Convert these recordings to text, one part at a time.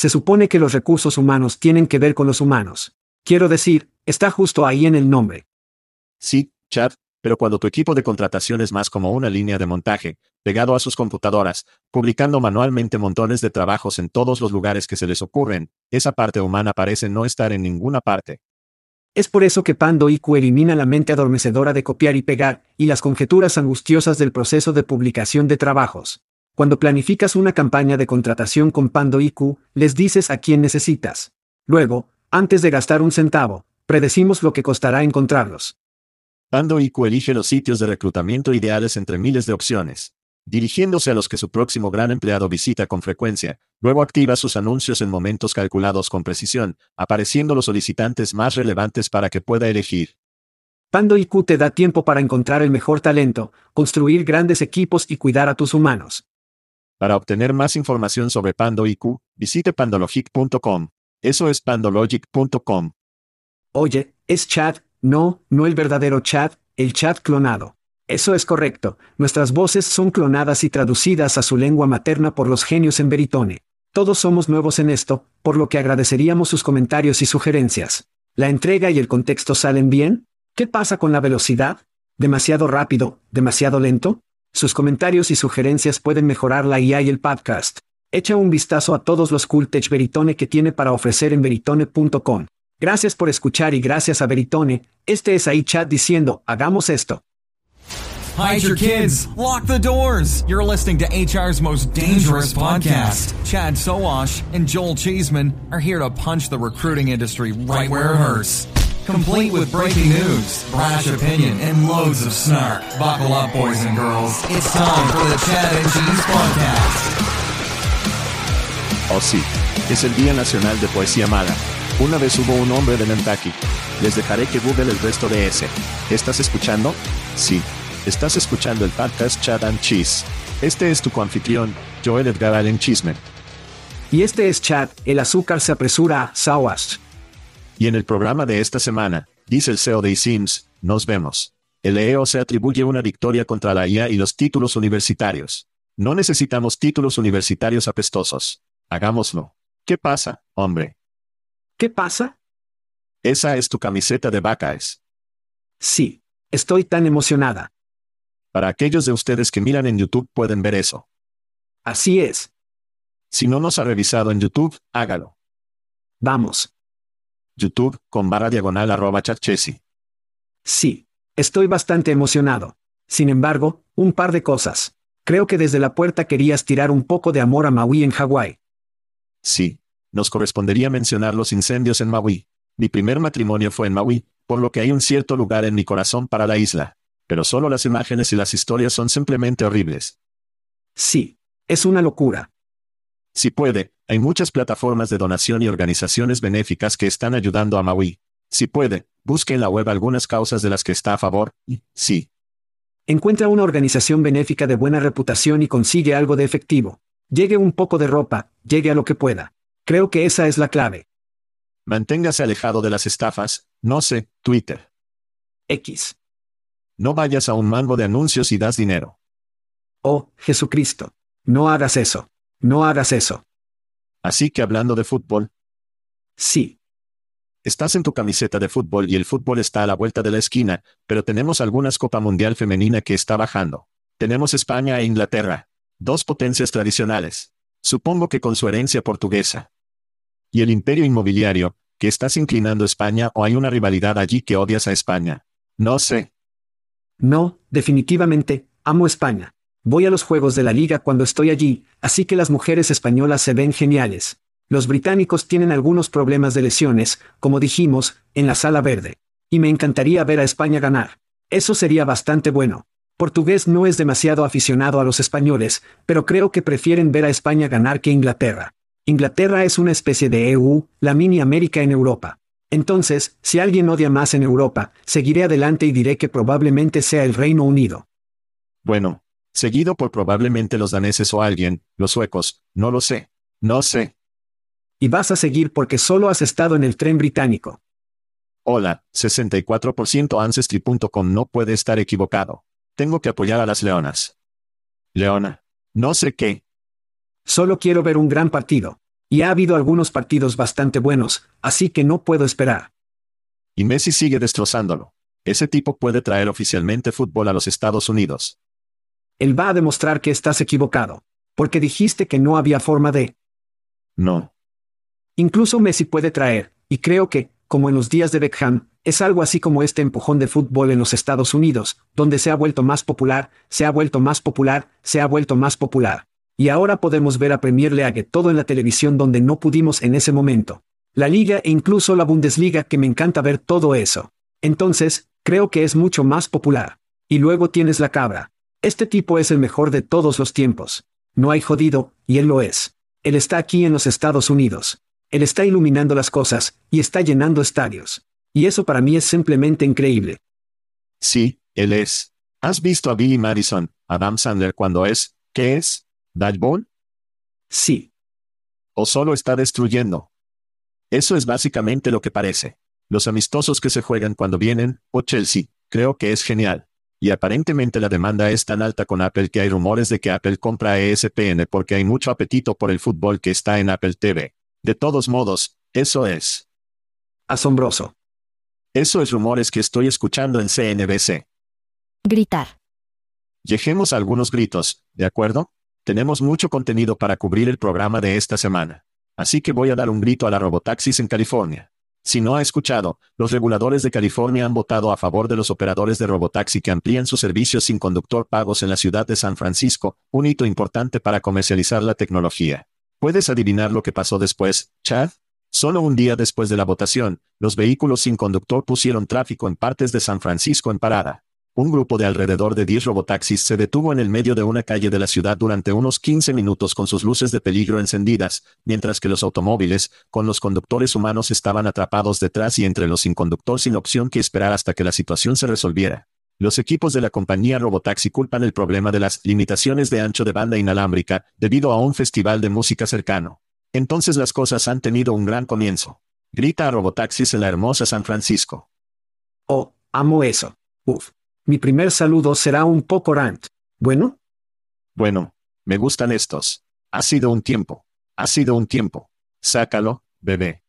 Se supone que los recursos humanos tienen que ver con los humanos. Quiero decir, está justo ahí en el nombre. Sí, Chad, pero cuando tu equipo de contratación es más como una línea de montaje, pegado a sus computadoras, publicando manualmente montones de trabajos en todos los lugares que se les ocurren, esa parte humana parece no estar en ninguna parte. Es por eso que Pando IQ elimina la mente adormecedora de copiar y pegar, y las conjeturas angustiosas del proceso de publicación de trabajos. Cuando planificas una campaña de contratación con Pando IQ, les dices a quién necesitas. Luego, antes de gastar un centavo, predecimos lo que costará encontrarlos. Pando IQ elige los sitios de reclutamiento ideales entre miles de opciones dirigiéndose a los que su próximo gran empleado visita con frecuencia, luego activa sus anuncios en momentos calculados con precisión, apareciendo los solicitantes más relevantes para que pueda elegir. Pando IQ te da tiempo para encontrar el mejor talento, construir grandes equipos y cuidar a tus humanos. Para obtener más información sobre Pando IQ, visite pandologic.com. Eso es pandologic.com. Oye, es chat, no, no el verdadero chat, el chat clonado. Eso es correcto, nuestras voces son clonadas y traducidas a su lengua materna por los genios en Veritone. Todos somos nuevos en esto, por lo que agradeceríamos sus comentarios y sugerencias. ¿La entrega y el contexto salen bien? ¿Qué pasa con la velocidad? ¿Demasiado rápido? ¿Demasiado lento? Sus comentarios y sugerencias pueden mejorar la IA y el podcast. Echa un vistazo a todos los cool tech Veritone que tiene para ofrecer en veritone.com. Gracias por escuchar y gracias a Veritone, este es ahí chat diciendo, hagamos esto. Hide your kids. Lock the doors. You're listening to HR's most dangerous podcast. Chad Sowash and Joel Cheeseman are here to punch the recruiting industry right where it hurts. Complete with breaking news, brash opinion, and loads of snark. Buckle up, boys and girls. It's time for the Chad and Cheese Podcast. Oh sí, es el Día Nacional de Poesía Mala. Una vez hubo un hombre de Nantucket. Les dejaré que google el resto de ese. ¿Estás escuchando? Sí, Estás escuchando el podcast Chad and Cheese. Este es tu coanfitrión, Joel Edgar Allen Chismen. Y este es Chad, el azúcar se apresura Sawas. Y en el programa de esta semana, dice el CEO de Sims, nos vemos. El EO se atribuye una victoria contra la IA y los títulos universitarios. No necesitamos títulos universitarios apestosos. Hagámoslo. ¿Qué pasa, hombre? ¿Qué pasa? Esa es tu camiseta de Buckeyes. Sí. Estoy tan emocionada. Para aquellos de ustedes que miran en YouTube pueden ver eso. Así es. Si no nos ha revisado en YouTube, hágalo. Vamos. YouTube, con barra diagonal arroba chatchesi. Sí. Estoy bastante emocionado. Sin embargo, un par de cosas. Creo que desde la puerta querías tirar un poco de amor a Maui en Hawái. Sí. Nos correspondería mencionar los incendios en Maui. Mi primer matrimonio fue en Maui, por lo que hay un cierto lugar en mi corazón para la isla. Pero solo las imágenes y las historias son simplemente horribles. Sí, es una locura. Si puede, hay muchas plataformas de donación y organizaciones benéficas que están ayudando a Maui. Si puede, busque en la web algunas causas de las que está a favor, sí. Encuentra una organización benéfica de buena reputación y consigue algo de efectivo. Llegue un poco de ropa, llegue a lo que pueda. Creo que esa es la clave. Manténgase alejado de las estafas, no sé, Twitter. X. No vayas a un mango de anuncios y das dinero. Oh, Jesucristo. No hagas eso. No hagas eso. Así que hablando de fútbol. Sí. Estás en tu camiseta de fútbol y el fútbol está a la vuelta de la esquina, pero tenemos algunas Copa Mundial Femenina que está bajando. Tenemos España e Inglaterra. Dos potencias tradicionales. Supongo que con su herencia portuguesa. Y el imperio inmobiliario, que estás inclinando España o hay una rivalidad allí que odias a España. No sé. No, definitivamente, amo España. Voy a los juegos de la liga cuando estoy allí, así que las mujeres españolas se ven geniales. Los británicos tienen algunos problemas de lesiones, como dijimos, en la sala verde. Y me encantaría ver a España ganar. Eso sería bastante bueno. Portugués no es demasiado aficionado a los españoles, pero creo que prefieren ver a España ganar que Inglaterra. Inglaterra es una especie de EU, la mini América en Europa. Entonces, si alguien odia más en Europa, seguiré adelante y diré que probablemente sea el Reino Unido. Bueno, seguido por probablemente los daneses o alguien, los suecos, no lo sé. No sé. Y vas a seguir porque solo has estado en el tren británico. Hola, 64% Ancestry.com no puede estar equivocado. Tengo que apoyar a las leonas. Leona. No sé qué. Solo quiero ver un gran partido. Y ha habido algunos partidos bastante buenos, así que no puedo esperar. Y Messi sigue destrozándolo. Ese tipo puede traer oficialmente fútbol a los Estados Unidos. Él va a demostrar que estás equivocado. Porque dijiste que no había forma de... No. Incluso Messi puede traer, y creo que, como en los días de Beckham, es algo así como este empujón de fútbol en los Estados Unidos, donde se ha vuelto más popular, se ha vuelto más popular, se ha vuelto más popular. Y ahora podemos ver a Premier League todo en la televisión donde no pudimos en ese momento. La liga e incluso la Bundesliga que me encanta ver todo eso. Entonces, creo que es mucho más popular. Y luego tienes la cabra. Este tipo es el mejor de todos los tiempos. No hay jodido, y él lo es. Él está aquí en los Estados Unidos. Él está iluminando las cosas, y está llenando estadios. Y eso para mí es simplemente increíble. Sí, él es. ¿Has visto a Billy Madison, Adam Sandler cuando es, ¿qué es? ¿Dodgeball? Sí. ¿O solo está destruyendo? Eso es básicamente lo que parece. Los amistosos que se juegan cuando vienen, o Chelsea, creo que es genial. Y aparentemente la demanda es tan alta con Apple que hay rumores de que Apple compra ESPN porque hay mucho apetito por el fútbol que está en Apple TV. De todos modos, eso es. Asombroso. Eso es rumores que estoy escuchando en CNBC. Gritar. Dejemos algunos gritos, ¿de acuerdo? Tenemos mucho contenido para cubrir el programa de esta semana. Así que voy a dar un grito a la robotaxis en California. Si no ha escuchado, los reguladores de California han votado a favor de los operadores de robotaxi que amplían sus servicios sin conductor pagos en la ciudad de San Francisco, un hito importante para comercializar la tecnología. ¿Puedes adivinar lo que pasó después, Chad? Solo un día después de la votación, los vehículos sin conductor pusieron tráfico en partes de San Francisco en parada. Un grupo de alrededor de 10 robotaxis se detuvo en el medio de una calle de la ciudad durante unos 15 minutos con sus luces de peligro encendidas, mientras que los automóviles, con los conductores humanos estaban atrapados detrás y entre los sin conductor sin opción que esperar hasta que la situación se resolviera. Los equipos de la compañía Robotaxi culpan el problema de las limitaciones de ancho de banda inalámbrica, debido a un festival de música cercano. Entonces las cosas han tenido un gran comienzo. Grita a Robotaxis en la hermosa San Francisco. Oh, amo eso. Uf. Mi primer saludo será un poco rant. ¿Bueno? Bueno, me gustan estos. Ha sido un tiempo. Ha sido un tiempo. Sácalo, bebé.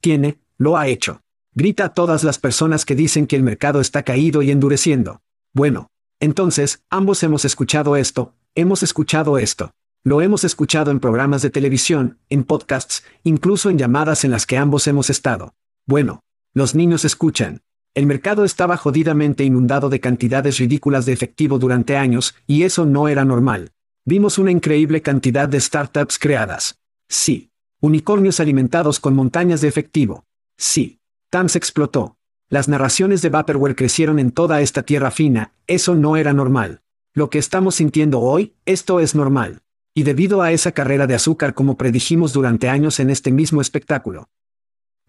Tiene, lo ha hecho. Grita a todas las personas que dicen que el mercado está caído y endureciendo. Bueno, entonces, ambos hemos escuchado esto, hemos escuchado esto. Lo hemos escuchado en programas de televisión, en podcasts, incluso en llamadas en las que ambos hemos estado. Bueno, los niños escuchan. El mercado estaba jodidamente inundado de cantidades ridículas de efectivo durante años, y eso no era normal. Vimos una increíble cantidad de startups creadas. Sí. Unicornios alimentados con montañas de efectivo. Sí. TAMS explotó. Las narraciones de Vaporware crecieron en toda esta tierra fina, eso no era normal. Lo que estamos sintiendo hoy, esto es normal. Y debido a esa carrera de azúcar como predijimos durante años en este mismo espectáculo.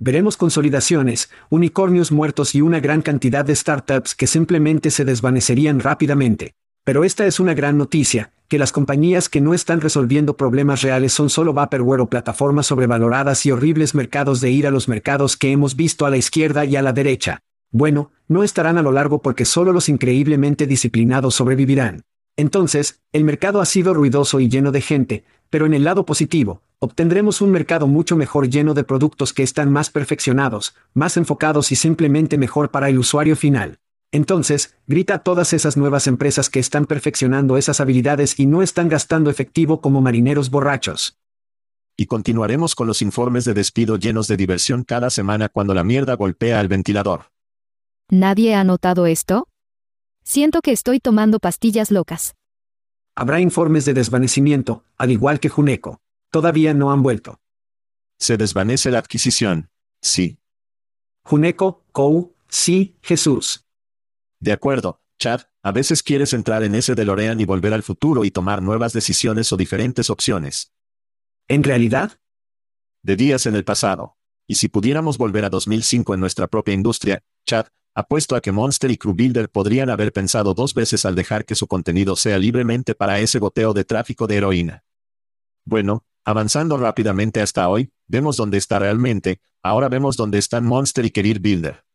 Veremos consolidaciones, unicornios muertos y una gran cantidad de startups que simplemente se desvanecerían rápidamente. Pero esta es una gran noticia, que las compañías que no están resolviendo problemas reales son solo vaporware o plataformas sobrevaloradas y horribles mercados de ir a los mercados que hemos visto a la izquierda y a la derecha. Bueno, no estarán a lo largo porque solo los increíblemente disciplinados sobrevivirán. Entonces, el mercado ha sido ruidoso y lleno de gente, pero en el lado positivo, obtendremos un mercado mucho mejor lleno de productos que están más perfeccionados, más enfocados y simplemente mejor para el usuario final. Entonces, grita a todas esas nuevas empresas que están perfeccionando esas habilidades y no están gastando efectivo como marineros borrachos. Y continuaremos con los informes de despido llenos de diversión cada semana cuando la mierda golpea al ventilador. ¿Nadie ha notado esto? Siento que estoy tomando pastillas locas. Habrá informes de desvanecimiento, al igual que Juneco. Todavía no han vuelto. Se desvanece la adquisición. Sí. Juneco, Kou, sí, Jesús. De acuerdo, Chad, a veces quieres entrar en ese DeLorean y volver al futuro y tomar nuevas decisiones o diferentes opciones. ¿En realidad? De días en el pasado. Y si pudiéramos volver a 2005 en nuestra propia industria, Chad, Apuesto a que Monster y Crewbuilder podrían haber pensado dos veces al dejar que su contenido sea libremente para ese boteo de tráfico de heroína. Bueno, avanzando rápidamente hasta hoy, vemos dónde está realmente, ahora vemos dónde están Monster y Career Builder.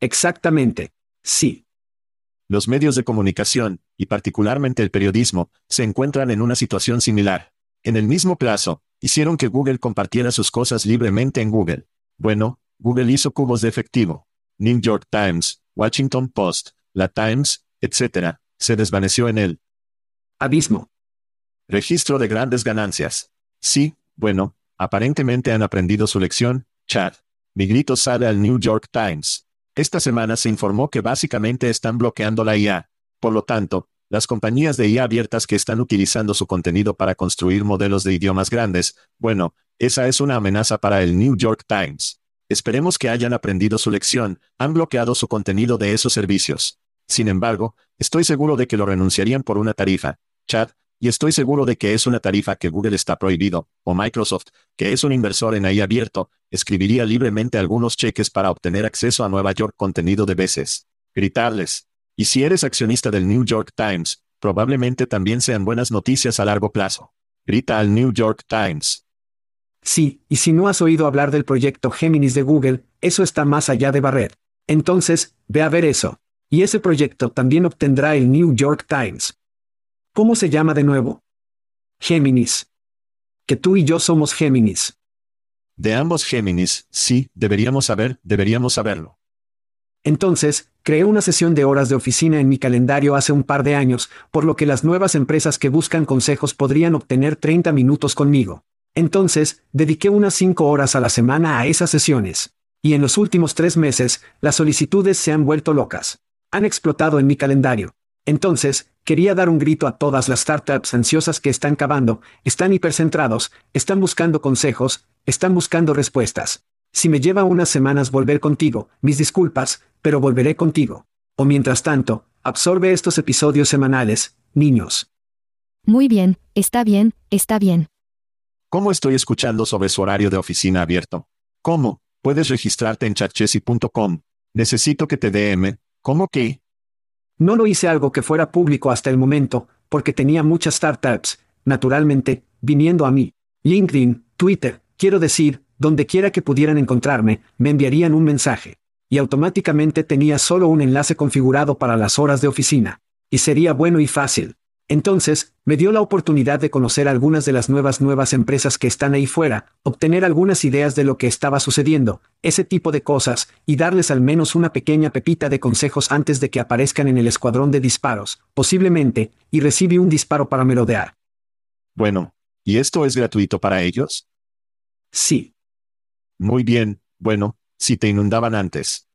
Exactamente. Sí. Los medios de comunicación, y particularmente el periodismo, se encuentran en una situación similar. En el mismo plazo, Hicieron que Google compartiera sus cosas libremente en Google. Bueno, Google hizo cubos de efectivo. New York Times, Washington Post, La Times, etc., se desvaneció en él. Abismo. Registro de grandes ganancias. Sí, bueno, aparentemente han aprendido su lección, Chad. Mi grito sale al New York Times. Esta semana se informó que básicamente están bloqueando la IA. Por lo tanto, las compañías de IA abiertas que están utilizando su contenido para construir modelos de idiomas grandes, bueno, esa es una amenaza para el New York Times. Esperemos que hayan aprendido su lección, han bloqueado su contenido de esos servicios. Sin embargo, estoy seguro de que lo renunciarían por una tarifa. Chad, y estoy seguro de que es una tarifa que Google está prohibido, o Microsoft, que es un inversor en ahí abierto, escribiría libremente algunos cheques para obtener acceso a Nueva York contenido de veces. Gritarles. Y si eres accionista del New York Times, probablemente también sean buenas noticias a largo plazo. Grita al New York Times. Sí, y si no has oído hablar del proyecto Géminis de Google, eso está más allá de barrer. Entonces, ve a ver eso. Y ese proyecto también obtendrá el New York Times. ¿Cómo se llama de nuevo? Géminis. Que tú y yo somos Géminis. De ambos Géminis, sí, deberíamos saber, deberíamos saberlo. Entonces, creé una sesión de horas de oficina en mi calendario hace un par de años, por lo que las nuevas empresas que buscan consejos podrían obtener 30 minutos conmigo. Entonces, dediqué unas 5 horas a la semana a esas sesiones. Y en los últimos tres meses, las solicitudes se han vuelto locas. Han explotado en mi calendario. Entonces, quería dar un grito a todas las startups ansiosas que están cavando, están hipercentrados, están buscando consejos, están buscando respuestas. Si me lleva unas semanas volver contigo, mis disculpas, pero volveré contigo. O mientras tanto, absorbe estos episodios semanales, niños. Muy bien, está bien, está bien. ¿Cómo estoy escuchando sobre su horario de oficina abierto? ¿Cómo? Puedes registrarte en chatchesi.com. Necesito que te DM. ¿Cómo que? No lo hice algo que fuera público hasta el momento, porque tenía muchas startups, naturalmente, viniendo a mí. LinkedIn, Twitter, quiero decir, donde quiera que pudieran encontrarme, me enviarían un mensaje. Y automáticamente tenía solo un enlace configurado para las horas de oficina. Y sería bueno y fácil. Entonces, me dio la oportunidad de conocer algunas de las nuevas nuevas empresas que están ahí fuera, obtener algunas ideas de lo que estaba sucediendo, ese tipo de cosas, y darles al menos una pequeña pepita de consejos antes de que aparezcan en el escuadrón de disparos, posiblemente, y recibí un disparo para merodear. Bueno, ¿y esto es gratuito para ellos? Sí. Muy bien, bueno, si te inundaban antes.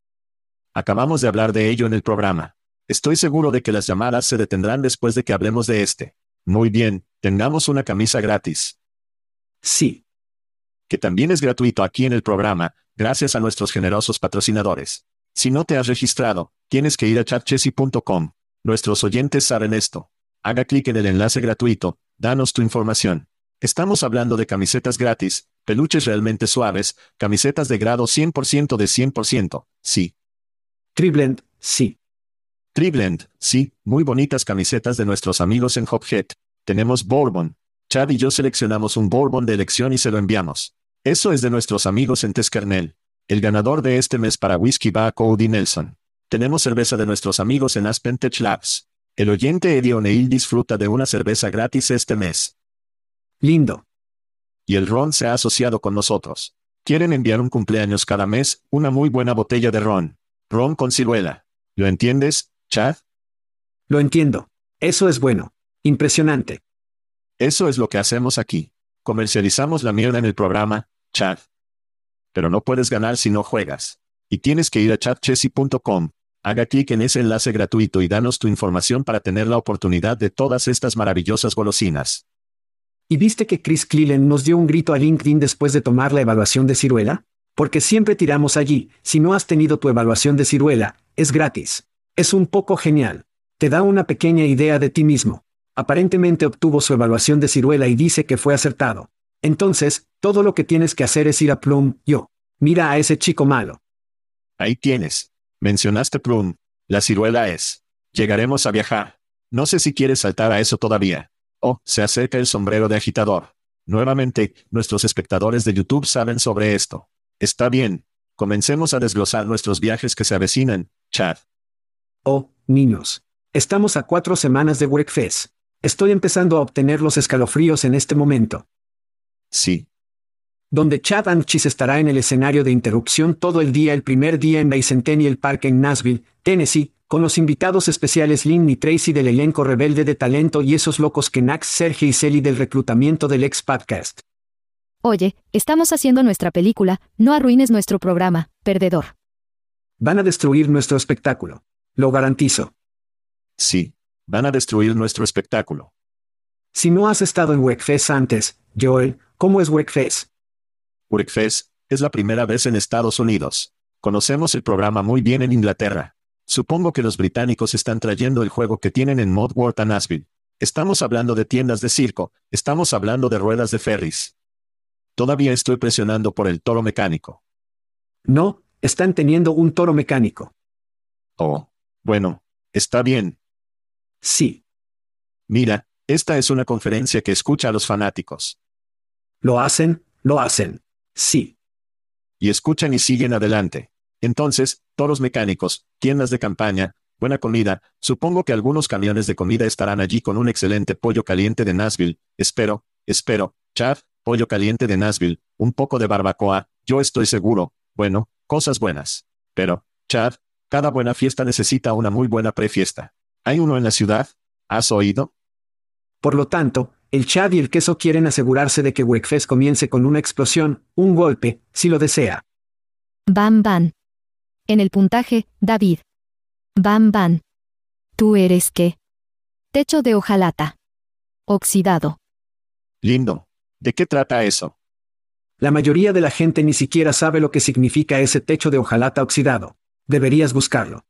Acabamos de hablar de ello en el programa. Estoy seguro de que las llamadas se detendrán después de que hablemos de este. Muy bien, tengamos una camisa gratis. Sí. Que también es gratuito aquí en el programa, gracias a nuestros generosos patrocinadores. Si no te has registrado, tienes que ir a chatchessy.com. Nuestros oyentes saben esto. Haga clic en el enlace gratuito, danos tu información. Estamos hablando de camisetas gratis, peluches realmente suaves, camisetas de grado 100% de 100%, sí. Triblend, sí. Triblend, sí, muy bonitas camisetas de nuestros amigos en Hophead. Tenemos Bourbon. Chad y yo seleccionamos un Bourbon de elección y se lo enviamos. Eso es de nuestros amigos en Teskernel. El ganador de este mes para Whisky va a Cody Nelson. Tenemos cerveza de nuestros amigos en Aspen Tech Labs. El oyente Eddie O'Neill disfruta de una cerveza gratis este mes. Lindo. Y el ron se ha asociado con nosotros. Quieren enviar un cumpleaños cada mes, una muy buena botella de ron. Ron con ciruela. ¿Lo entiendes, Chad? Lo entiendo. Eso es bueno. Impresionante. Eso es lo que hacemos aquí. Comercializamos la mierda en el programa, Chad. Pero no puedes ganar si no juegas. Y tienes que ir a chatchessy.com. Haga clic en ese enlace gratuito y danos tu información para tener la oportunidad de todas estas maravillosas golosinas. ¿Y viste que Chris Cleland nos dio un grito a LinkedIn después de tomar la evaluación de ciruela? Porque siempre tiramos allí, si no has tenido tu evaluación de ciruela, es gratis. Es un poco genial. Te da una pequeña idea de ti mismo. Aparentemente obtuvo su evaluación de ciruela y dice que fue acertado. Entonces, todo lo que tienes que hacer es ir a Plum, yo. Mira a ese chico malo. Ahí tienes. Mencionaste Plum. La ciruela es. Llegaremos a viajar. No sé si quieres saltar a eso todavía. Oh, se acerca el sombrero de agitador. Nuevamente, nuestros espectadores de YouTube saben sobre esto. Está bien. Comencemos a desglosar nuestros viajes que se avecinan, Chad. Oh, niños. Estamos a cuatro semanas de Workfest. Estoy empezando a obtener los escalofríos en este momento. Sí. Donde Chad Anchis estará en el escenario de interrupción todo el día el primer día en Bicentennial Park en Nashville, Tennessee, con los invitados especiales Lynn y Tracy del elenco rebelde de talento y esos locos que Nax, Sergio y Celi del reclutamiento del ex podcast. Oye, estamos haciendo nuestra película, no arruines nuestro programa, perdedor. Van a destruir nuestro espectáculo. Lo garantizo. Sí. Van a destruir nuestro espectáculo. Si no has estado en Wreckfest antes, Joel, ¿cómo es Wreckfest? Wreckfest es la primera vez en Estados Unidos. Conocemos el programa muy bien en Inglaterra. Supongo que los británicos están trayendo el juego que tienen en Mod World a Nashville. Estamos hablando de tiendas de circo, estamos hablando de ruedas de ferries. Todavía estoy presionando por el toro mecánico. No, están teniendo un toro mecánico. Oh, bueno, está bien. Sí. Mira, esta es una conferencia que escucha a los fanáticos. Lo hacen, lo hacen. Sí. Y escuchan y siguen adelante. Entonces, toros mecánicos, tiendas de campaña, buena comida, supongo que algunos camiones de comida estarán allí con un excelente pollo caliente de Nashville, espero, espero, Chad, pollo caliente de Nashville, un poco de barbacoa, yo estoy seguro, bueno, cosas buenas. Pero, Chad, cada buena fiesta necesita una muy buena prefiesta. ¿Hay uno en la ciudad? ¿Has oído? Por lo tanto, el Chad y el queso quieren asegurarse de que Wreckfest comience con una explosión, un golpe, si lo desea. Bam Bam. En el puntaje, David. Bam Bam. ¿Tú eres qué? Techo de hojalata. Oxidado. Lindo. ¿De qué trata eso? La mayoría de la gente ni siquiera sabe lo que significa ese techo de hojalata oxidado. Deberías buscarlo.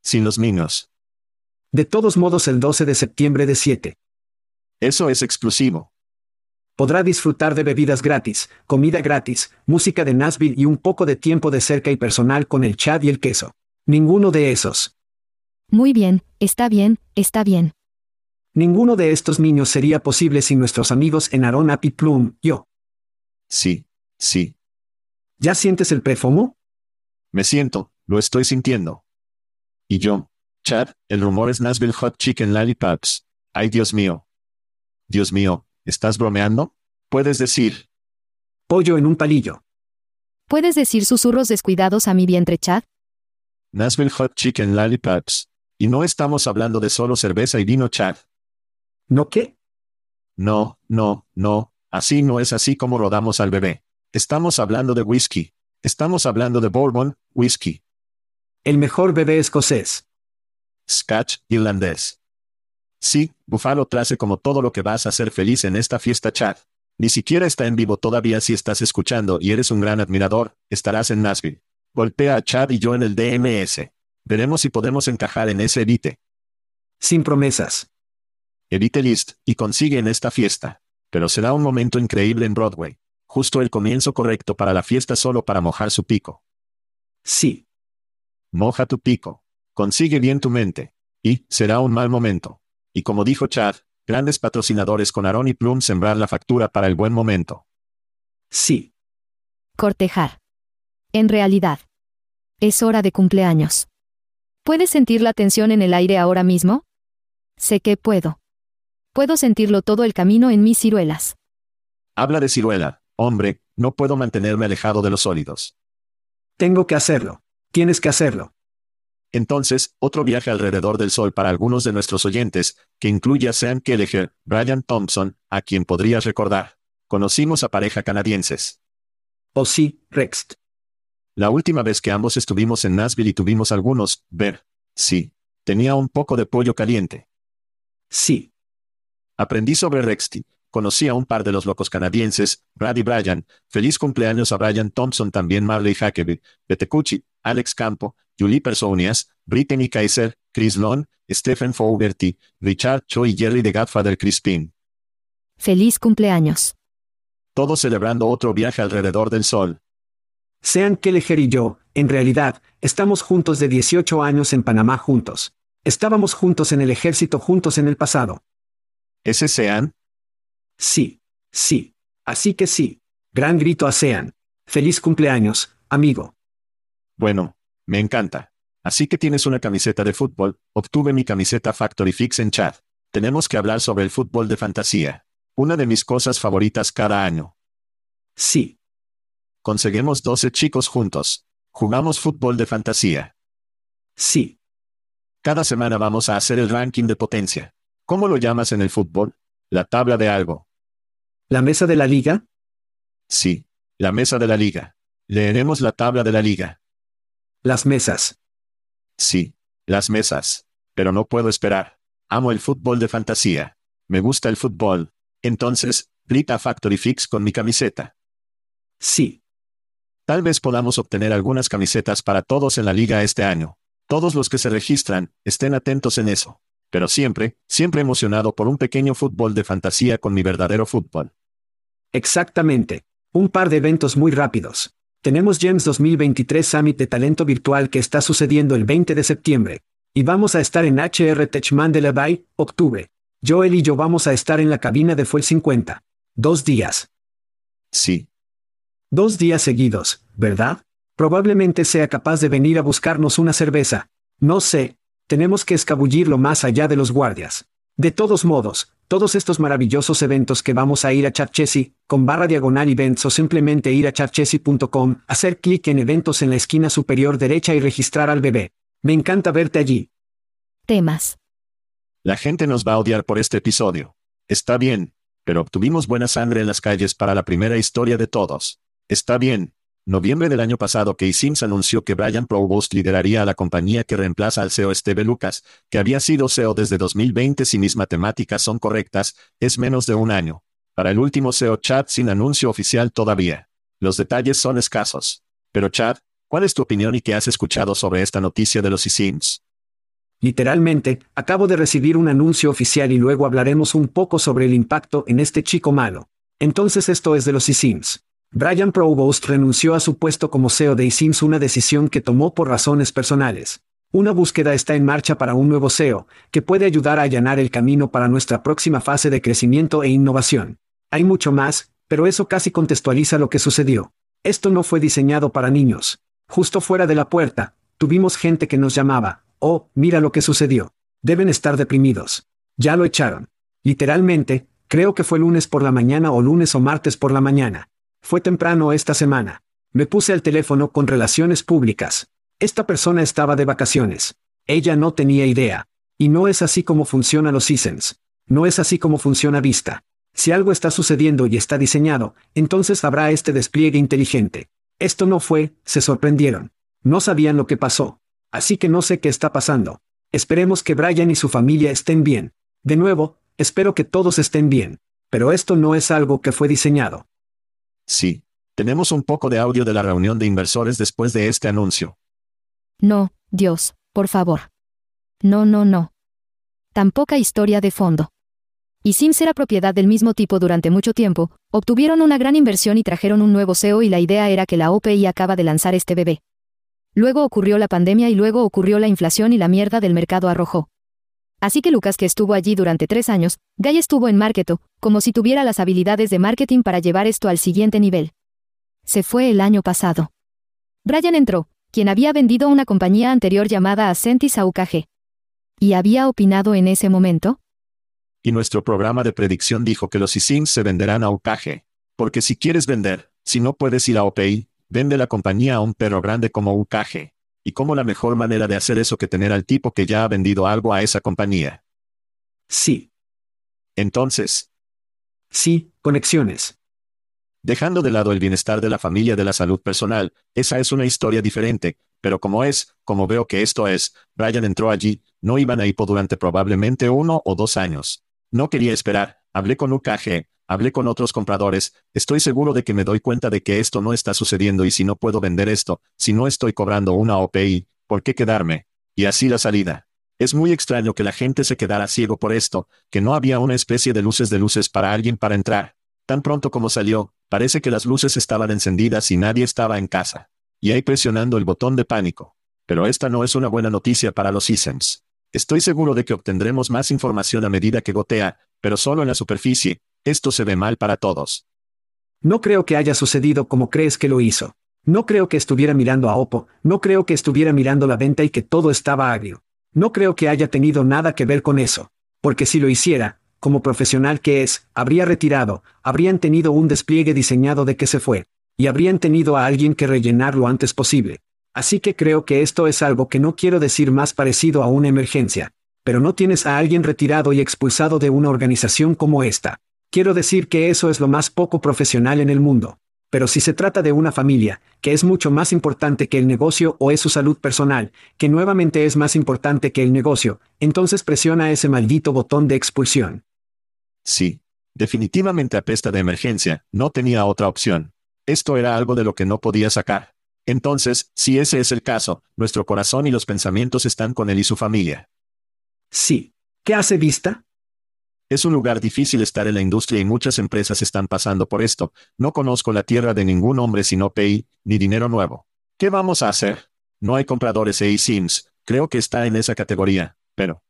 Sin los niños. De todos modos el 12 de septiembre de 7. Eso es exclusivo. Podrá disfrutar de bebidas gratis, comida gratis, música de Nashville y un poco de tiempo de cerca y personal con el chat y el queso. Ninguno de esos. Muy bien, está bien, está bien. Ninguno de estos niños sería posible sin nuestros amigos en Aaron Happy Plum, yo. Sí, sí. ¿Ya sientes el perfumo? Me siento, lo estoy sintiendo. Y yo, Chad, el rumor es Nashville Hot Chicken Lollipops. Ay, Dios mío. Dios mío, ¿estás bromeando? Puedes decir. Pollo en un palillo. ¿Puedes decir susurros descuidados a mi vientre, Chad? Nashville Hot Chicken Lollipops. Y no estamos hablando de solo cerveza y vino, Chad. ¿No qué? No, no, no, así no es así como rodamos al bebé. Estamos hablando de whisky. Estamos hablando de bourbon, whisky. El mejor bebé escocés. Scotch, irlandés. Sí, Buffalo trace como todo lo que vas a hacer feliz en esta fiesta, Chad. Ni siquiera está en vivo todavía si estás escuchando y eres un gran admirador, estarás en Nashville. Golpea a Chad y yo en el DMS. Veremos si podemos encajar en ese edite. Sin promesas. Edite list, y consigue en esta fiesta. Pero será un momento increíble en Broadway. Justo el comienzo correcto para la fiesta solo para mojar su pico. Sí. Moja tu pico. Consigue bien tu mente. Y, será un mal momento. Y como dijo Chad, grandes patrocinadores con Aaron y Plum sembrar la factura para el buen momento. Sí. Cortejar. En realidad. Es hora de cumpleaños. ¿Puedes sentir la tensión en el aire ahora mismo? Sé que puedo. Puedo sentirlo todo el camino en mis ciruelas. Habla de ciruela, hombre, no puedo mantenerme alejado de los sólidos. Tengo que hacerlo. Tienes que hacerlo. Entonces, otro viaje alrededor del sol para algunos de nuestros oyentes, que incluye a Sam Kelleher, Brian Thompson, a quien podrías recordar. Conocimos a pareja canadienses. Oh sí, Rex. La última vez que ambos estuvimos en Nashville y tuvimos algunos, ver. Sí. Tenía un poco de pollo caliente. Sí. Aprendí sobre Rexty. Conocí a un par de los locos canadienses, Brad y Brian. Feliz cumpleaños a Brian Thompson, también Marley Huckabee, Betecucci, Alex Campo, Julie Personias, Brittany Kaiser, Chris Long, Stephen Fogarty, Richard Cho y Jerry de Godfather Crispin. Feliz cumpleaños. Todos celebrando otro viaje alrededor del sol. Sean Kelleher y yo, en realidad, estamos juntos de 18 años en Panamá juntos. Estábamos juntos en el ejército juntos en el pasado. ¿Ese Sean? Sí. Sí. Así que sí. Gran grito a Sean. Feliz cumpleaños, amigo. Bueno, me encanta. Así que tienes una camiseta de fútbol, obtuve mi camiseta Factory Fix en chat. Tenemos que hablar sobre el fútbol de fantasía. Una de mis cosas favoritas cada año. Sí. Conseguimos 12 chicos juntos. Jugamos fútbol de fantasía. Sí. Cada semana vamos a hacer el ranking de potencia. ¿Cómo lo llamas en el fútbol? La tabla de algo. ¿La mesa de la liga? Sí. La mesa de la liga. Leeremos la tabla de la liga. Las mesas. Sí. Las mesas. Pero no puedo esperar. Amo el fútbol de fantasía. Me gusta el fútbol. Entonces, grita Factory Fix con mi camiseta. Sí. Tal vez podamos obtener algunas camisetas para todos en la liga este año. Todos los que se registran, estén atentos en eso. Pero siempre, siempre emocionado por un pequeño fútbol de fantasía con mi verdadero fútbol. Exactamente. Un par de eventos muy rápidos. Tenemos Gems 2023 Summit de Talento Virtual que está sucediendo el 20 de septiembre. Y vamos a estar en HR Techman de la Bay, octubre. Joel y yo vamos a estar en la cabina de Fuel 50. Dos días. Sí. Dos días seguidos, ¿verdad? Probablemente sea capaz de venir a buscarnos una cerveza. No sé. Tenemos que escabullirlo más allá de los guardias. De todos modos, todos estos maravillosos eventos que vamos a ir a Charchesi, con barra diagonal events o simplemente ir a charchesi.com, hacer clic en eventos en la esquina superior derecha y registrar al bebé. Me encanta verte allí. Temas. La gente nos va a odiar por este episodio. Está bien, pero obtuvimos buena sangre en las calles para la primera historia de todos. Está bien. Noviembre del año pasado Key Sims anunció que Brian Provost lideraría a la compañía que reemplaza al CEO Steve Lucas, que había sido CEO desde 2020 si mis matemáticas son correctas, es menos de un año. Para el último CEO Chad sin anuncio oficial todavía. Los detalles son escasos. Pero Chad, ¿cuál es tu opinión y qué has escuchado sobre esta noticia de los Sims? Literalmente, acabo de recibir un anuncio oficial y luego hablaremos un poco sobre el impacto en este chico malo. Entonces esto es de los eSIMs. Brian Provost renunció a su puesto como CEO de eSIMs una decisión que tomó por razones personales. Una búsqueda está en marcha para un nuevo CEO, que puede ayudar a allanar el camino para nuestra próxima fase de crecimiento e innovación. Hay mucho más, pero eso casi contextualiza lo que sucedió. Esto no fue diseñado para niños. Justo fuera de la puerta, tuvimos gente que nos llamaba, Oh, mira lo que sucedió. Deben estar deprimidos. Ya lo echaron. Literalmente, creo que fue lunes por la mañana o lunes o martes por la mañana. Fue temprano esta semana. Me puse al teléfono con relaciones públicas. Esta persona estaba de vacaciones. Ella no tenía idea. Y no es así como funciona los Seasons. No es así como funciona Vista. Si algo está sucediendo y está diseñado, entonces habrá este despliegue inteligente. Esto no fue, se sorprendieron. No sabían lo que pasó. Así que no sé qué está pasando. Esperemos que Brian y su familia estén bien. De nuevo, espero que todos estén bien. Pero esto no es algo que fue diseñado. Sí. Tenemos un poco de audio de la reunión de inversores después de este anuncio. No, Dios, por favor. No, no, no. Tan poca historia de fondo. Y sin ser propiedad del mismo tipo durante mucho tiempo, obtuvieron una gran inversión y trajeron un nuevo CEO y la idea era que la OPI acaba de lanzar este bebé. Luego ocurrió la pandemia y luego ocurrió la inflación y la mierda del mercado arrojó. Así que Lucas, que estuvo allí durante tres años, Guy estuvo en Marketo, como si tuviera las habilidades de marketing para llevar esto al siguiente nivel. Se fue el año pasado. Brian entró, quien había vendido una compañía anterior llamada Ascentis a UKG. ¿Y había opinado en ese momento? Y nuestro programa de predicción dijo que los eSIMs se venderán a UKG. Porque si quieres vender, si no puedes ir a OPI, Vende la compañía a un perro grande como UKG. ¿Y cómo la mejor manera de hacer eso que tener al tipo que ya ha vendido algo a esa compañía? Sí. Entonces. Sí, conexiones. Dejando de lado el bienestar de la familia de la salud personal, esa es una historia diferente, pero como es, como veo que esto es, Brian entró allí, no iban a hipo durante probablemente uno o dos años. No quería esperar, hablé con UKG, Hablé con otros compradores, estoy seguro de que me doy cuenta de que esto no está sucediendo y si no puedo vender esto, si no estoy cobrando una OPI, ¿por qué quedarme? Y así la salida. Es muy extraño que la gente se quedara ciego por esto, que no había una especie de luces de luces para alguien para entrar. Tan pronto como salió, parece que las luces estaban encendidas y nadie estaba en casa. Y ahí presionando el botón de pánico. Pero esta no es una buena noticia para los ISEMs. Estoy seguro de que obtendremos más información a medida que gotea, pero solo en la superficie, esto se ve mal para todos. No creo que haya sucedido como crees que lo hizo. No creo que estuviera mirando a Oppo, no creo que estuviera mirando la venta y que todo estaba agrio. No creo que haya tenido nada que ver con eso. Porque si lo hiciera, como profesional que es, habría retirado, habrían tenido un despliegue diseñado de que se fue, y habrían tenido a alguien que rellenar lo antes posible. Así que creo que esto es algo que no quiero decir más parecido a una emergencia. Pero no tienes a alguien retirado y expulsado de una organización como esta. Quiero decir que eso es lo más poco profesional en el mundo. Pero si se trata de una familia, que es mucho más importante que el negocio o es su salud personal, que nuevamente es más importante que el negocio, entonces presiona ese maldito botón de expulsión. Sí. Definitivamente apesta de emergencia, no tenía otra opción. Esto era algo de lo que no podía sacar. Entonces, si ese es el caso, nuestro corazón y los pensamientos están con él y su familia. Sí. ¿Qué hace vista? Es un lugar difícil estar en la industria y muchas empresas están pasando por esto. No conozco la tierra de ningún hombre sino pay, ni dinero nuevo. ¿Qué vamos a hacer? No hay compradores e sims creo que está en esa categoría, pero...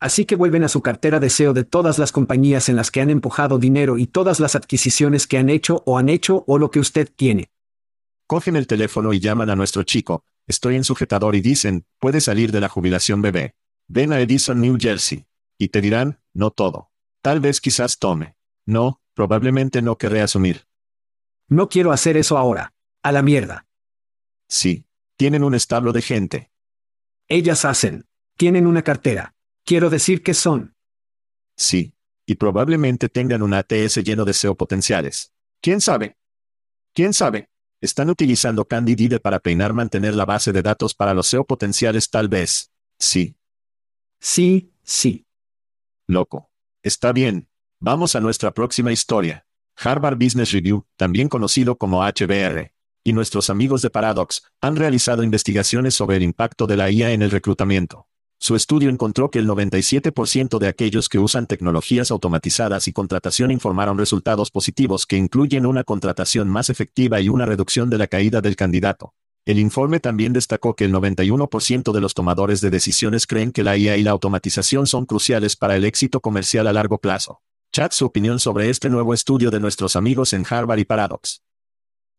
Así que vuelven a su cartera de SEO de todas las compañías en las que han empujado dinero y todas las adquisiciones que han hecho o han hecho o lo que usted tiene. Cogen el teléfono y llaman a nuestro chico, estoy en sujetador y dicen, puede salir de la jubilación bebé. Ven a Edison, New Jersey. Y te dirán, no todo. Tal vez quizás tome. No, probablemente no querré asumir. No quiero hacer eso ahora. A la mierda. Sí. Tienen un establo de gente. Ellas hacen. Tienen una cartera. Quiero decir que son. Sí. Y probablemente tengan un ATS lleno de SEO potenciales. ¿Quién sabe? ¿Quién sabe? Están utilizando Candidide para peinar mantener la base de datos para los SEO potenciales tal vez. Sí. Sí, sí. Loco. Está bien. Vamos a nuestra próxima historia. Harvard Business Review, también conocido como HBR, y nuestros amigos de Paradox, han realizado investigaciones sobre el impacto de la IA en el reclutamiento. Su estudio encontró que el 97% de aquellos que usan tecnologías automatizadas y contratación informaron resultados positivos que incluyen una contratación más efectiva y una reducción de la caída del candidato. El informe también destacó que el 91% de los tomadores de decisiones creen que la IA y la automatización son cruciales para el éxito comercial a largo plazo. Chat su opinión sobre este nuevo estudio de nuestros amigos en Harvard y Paradox.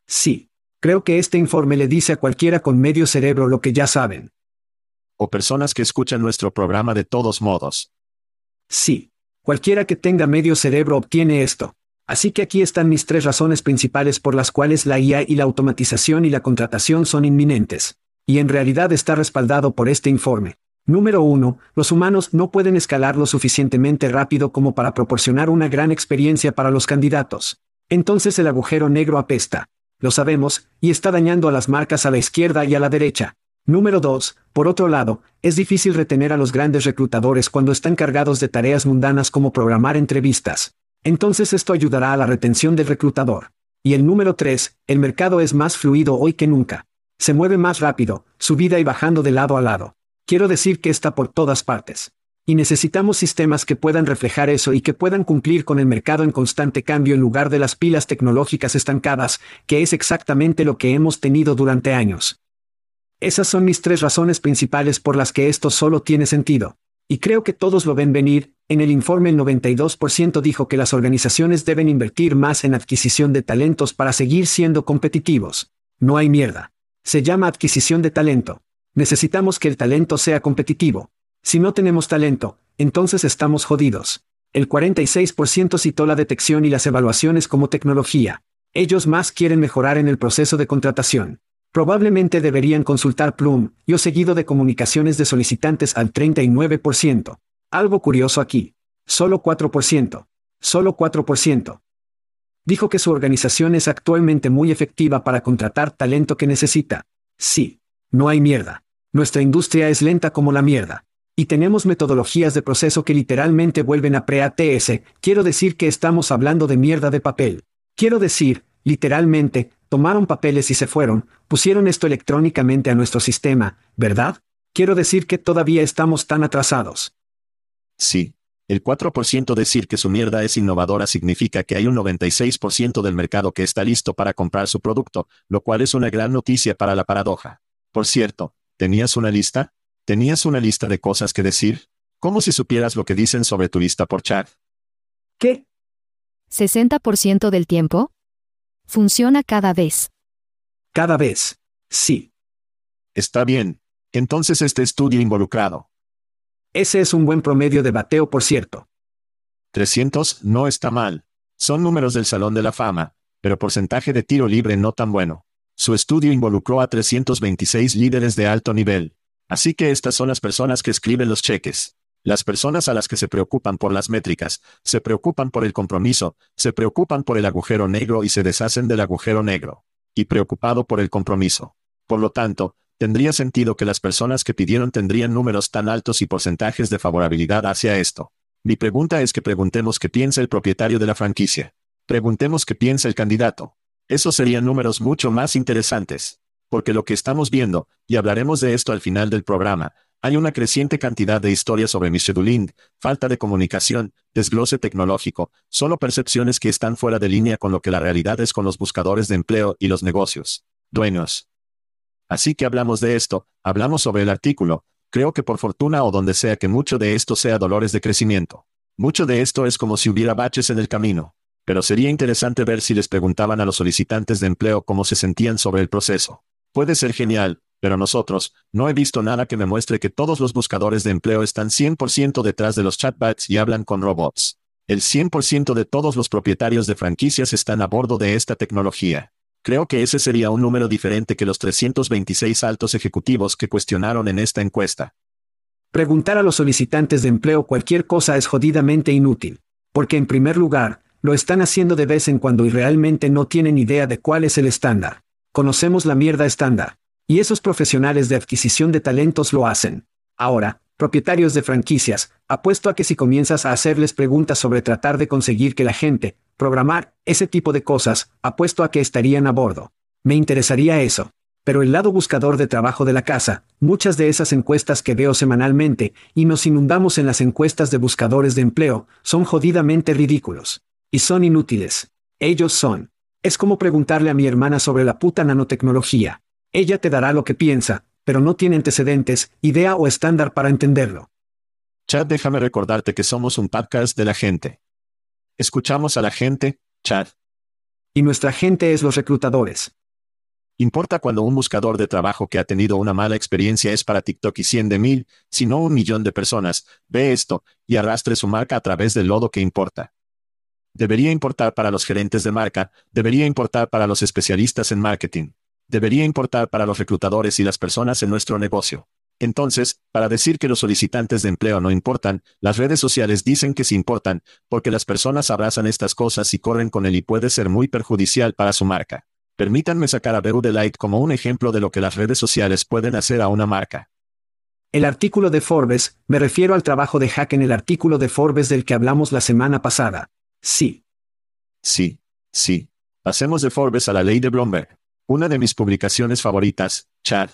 Sí. Creo que este informe le dice a cualquiera con medio cerebro lo que ya saben. O personas que escuchan nuestro programa de todos modos. Sí. Cualquiera que tenga medio cerebro obtiene esto. Así que aquí están mis tres razones principales por las cuales la IA y la automatización y la contratación son inminentes. Y en realidad está respaldado por este informe. Número 1. Los humanos no pueden escalar lo suficientemente rápido como para proporcionar una gran experiencia para los candidatos. Entonces el agujero negro apesta. Lo sabemos, y está dañando a las marcas a la izquierda y a la derecha. Número 2. Por otro lado, es difícil retener a los grandes reclutadores cuando están cargados de tareas mundanas como programar entrevistas. Entonces esto ayudará a la retención del reclutador. Y el número 3, el mercado es más fluido hoy que nunca. Se mueve más rápido, subida y bajando de lado a lado. Quiero decir que está por todas partes. Y necesitamos sistemas que puedan reflejar eso y que puedan cumplir con el mercado en constante cambio en lugar de las pilas tecnológicas estancadas, que es exactamente lo que hemos tenido durante años. Esas son mis tres razones principales por las que esto solo tiene sentido. Y creo que todos lo ven venir, en el informe el 92% dijo que las organizaciones deben invertir más en adquisición de talentos para seguir siendo competitivos. No hay mierda. Se llama adquisición de talento. Necesitamos que el talento sea competitivo. Si no tenemos talento, entonces estamos jodidos. El 46% citó la detección y las evaluaciones como tecnología. Ellos más quieren mejorar en el proceso de contratación. Probablemente deberían consultar Plum, yo seguido de comunicaciones de solicitantes al 39%. Algo curioso aquí. Solo 4%. Solo 4%. Dijo que su organización es actualmente muy efectiva para contratar talento que necesita. Sí. No hay mierda. Nuestra industria es lenta como la mierda. Y tenemos metodologías de proceso que literalmente vuelven a pre-ATS, quiero decir que estamos hablando de mierda de papel. Quiero decir, literalmente, tomaron papeles y se fueron, pusieron esto electrónicamente a nuestro sistema, ¿verdad? Quiero decir que todavía estamos tan atrasados. Sí. El 4% decir que su mierda es innovadora significa que hay un 96% del mercado que está listo para comprar su producto, lo cual es una gran noticia para la paradoja. Por cierto, ¿tenías una lista? ¿Tenías una lista de cosas que decir? ¿Cómo si supieras lo que dicen sobre tu lista por chat? ¿Qué? ¿60% del tiempo? Funciona cada vez. Cada vez. Sí. Está bien. Entonces este estudio involucrado. Ese es un buen promedio de bateo, por cierto. 300 no está mal. Son números del Salón de la Fama, pero porcentaje de tiro libre no tan bueno. Su estudio involucró a 326 líderes de alto nivel. Así que estas son las personas que escriben los cheques. Las personas a las que se preocupan por las métricas, se preocupan por el compromiso, se preocupan por el agujero negro y se deshacen del agujero negro. Y preocupado por el compromiso. Por lo tanto, tendría sentido que las personas que pidieron tendrían números tan altos y porcentajes de favorabilidad hacia esto. Mi pregunta es que preguntemos qué piensa el propietario de la franquicia. Preguntemos qué piensa el candidato. Esos serían números mucho más interesantes. Porque lo que estamos viendo, y hablaremos de esto al final del programa, hay una creciente cantidad de historias sobre scheduling, falta de comunicación, desglose tecnológico, solo percepciones que están fuera de línea con lo que la realidad es con los buscadores de empleo y los negocios. Dueños. Así que hablamos de esto, hablamos sobre el artículo, creo que por fortuna o donde sea que mucho de esto sea dolores de crecimiento. Mucho de esto es como si hubiera baches en el camino. Pero sería interesante ver si les preguntaban a los solicitantes de empleo cómo se sentían sobre el proceso. Puede ser genial, pero nosotros, no he visto nada que me muestre que todos los buscadores de empleo están 100% detrás de los chatbots y hablan con robots. El 100% de todos los propietarios de franquicias están a bordo de esta tecnología. Creo que ese sería un número diferente que los 326 altos ejecutivos que cuestionaron en esta encuesta. Preguntar a los solicitantes de empleo cualquier cosa es jodidamente inútil. Porque en primer lugar, lo están haciendo de vez en cuando y realmente no tienen idea de cuál es el estándar. Conocemos la mierda estándar. Y esos profesionales de adquisición de talentos lo hacen. Ahora, propietarios de franquicias, apuesto a que si comienzas a hacerles preguntas sobre tratar de conseguir que la gente, programar, ese tipo de cosas, apuesto a que estarían a bordo. Me interesaría eso. Pero el lado buscador de trabajo de la casa, muchas de esas encuestas que veo semanalmente, y nos inundamos en las encuestas de buscadores de empleo, son jodidamente ridículos. Y son inútiles. Ellos son. Es como preguntarle a mi hermana sobre la puta nanotecnología. Ella te dará lo que piensa, pero no tiene antecedentes, idea o estándar para entenderlo. Chad, déjame recordarte que somos un podcast de la gente. Escuchamos a la gente, Chad. Y nuestra gente es los reclutadores. Importa cuando un buscador de trabajo que ha tenido una mala experiencia es para TikTok y cien de mil, si no un millón de personas, ve esto, y arrastre su marca a través del lodo que importa. Debería importar para los gerentes de marca, debería importar para los especialistas en marketing debería importar para los reclutadores y las personas en nuestro negocio. Entonces, para decir que los solicitantes de empleo no importan, las redes sociales dicen que sí importan, porque las personas abrazan estas cosas y corren con él y puede ser muy perjudicial para su marca. Permítanme sacar a Beru Light como un ejemplo de lo que las redes sociales pueden hacer a una marca. El artículo de Forbes, me refiero al trabajo de Hack en el artículo de Forbes del que hablamos la semana pasada. Sí. Sí, sí. Pasemos de Forbes a la ley de Bloomberg. Una de mis publicaciones favoritas, Chad.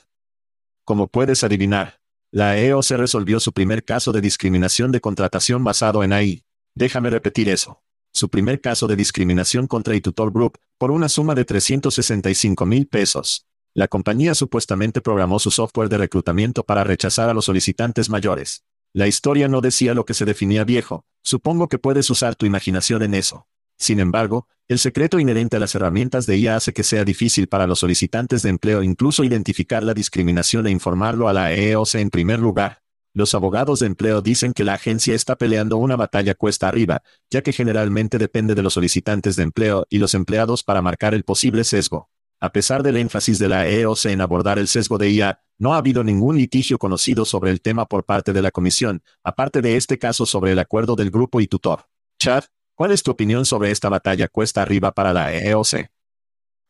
Como puedes adivinar, la EOC resolvió su primer caso de discriminación de contratación basado en AI. Déjame repetir eso. Su primer caso de discriminación contra Itutor Group, por una suma de 365 mil pesos. La compañía supuestamente programó su software de reclutamiento para rechazar a los solicitantes mayores. La historia no decía lo que se definía viejo, supongo que puedes usar tu imaginación en eso. Sin embargo, el secreto inherente a las herramientas de IA hace que sea difícil para los solicitantes de empleo incluso identificar la discriminación e informarlo a la EEOC en primer lugar. Los abogados de empleo dicen que la agencia está peleando una batalla cuesta arriba, ya que generalmente depende de los solicitantes de empleo y los empleados para marcar el posible sesgo. A pesar del énfasis de la EEOC en abordar el sesgo de IA, no ha habido ningún litigio conocido sobre el tema por parte de la comisión, aparte de este caso sobre el acuerdo del grupo y tutor. Chad, ¿Cuál es tu opinión sobre esta batalla cuesta arriba para la EOC?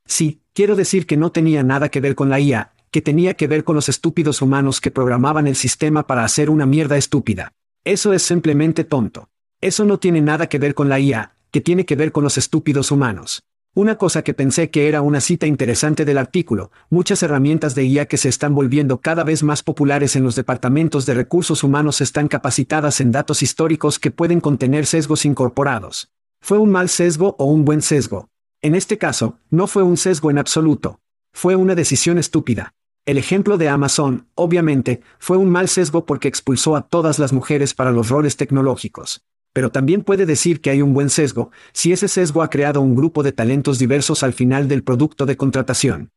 Sí, quiero decir que no tenía nada que ver con la IA, que tenía que ver con los estúpidos humanos que programaban el sistema para hacer una mierda estúpida. Eso es simplemente tonto. Eso no tiene nada que ver con la IA, que tiene que ver con los estúpidos humanos. Una cosa que pensé que era una cita interesante del artículo, muchas herramientas de IA que se están volviendo cada vez más populares en los departamentos de recursos humanos están capacitadas en datos históricos que pueden contener sesgos incorporados. ¿Fue un mal sesgo o un buen sesgo? En este caso, no fue un sesgo en absoluto. Fue una decisión estúpida. El ejemplo de Amazon, obviamente, fue un mal sesgo porque expulsó a todas las mujeres para los roles tecnológicos pero también puede decir que hay un buen sesgo, si ese sesgo ha creado un grupo de talentos diversos al final del producto de contratación.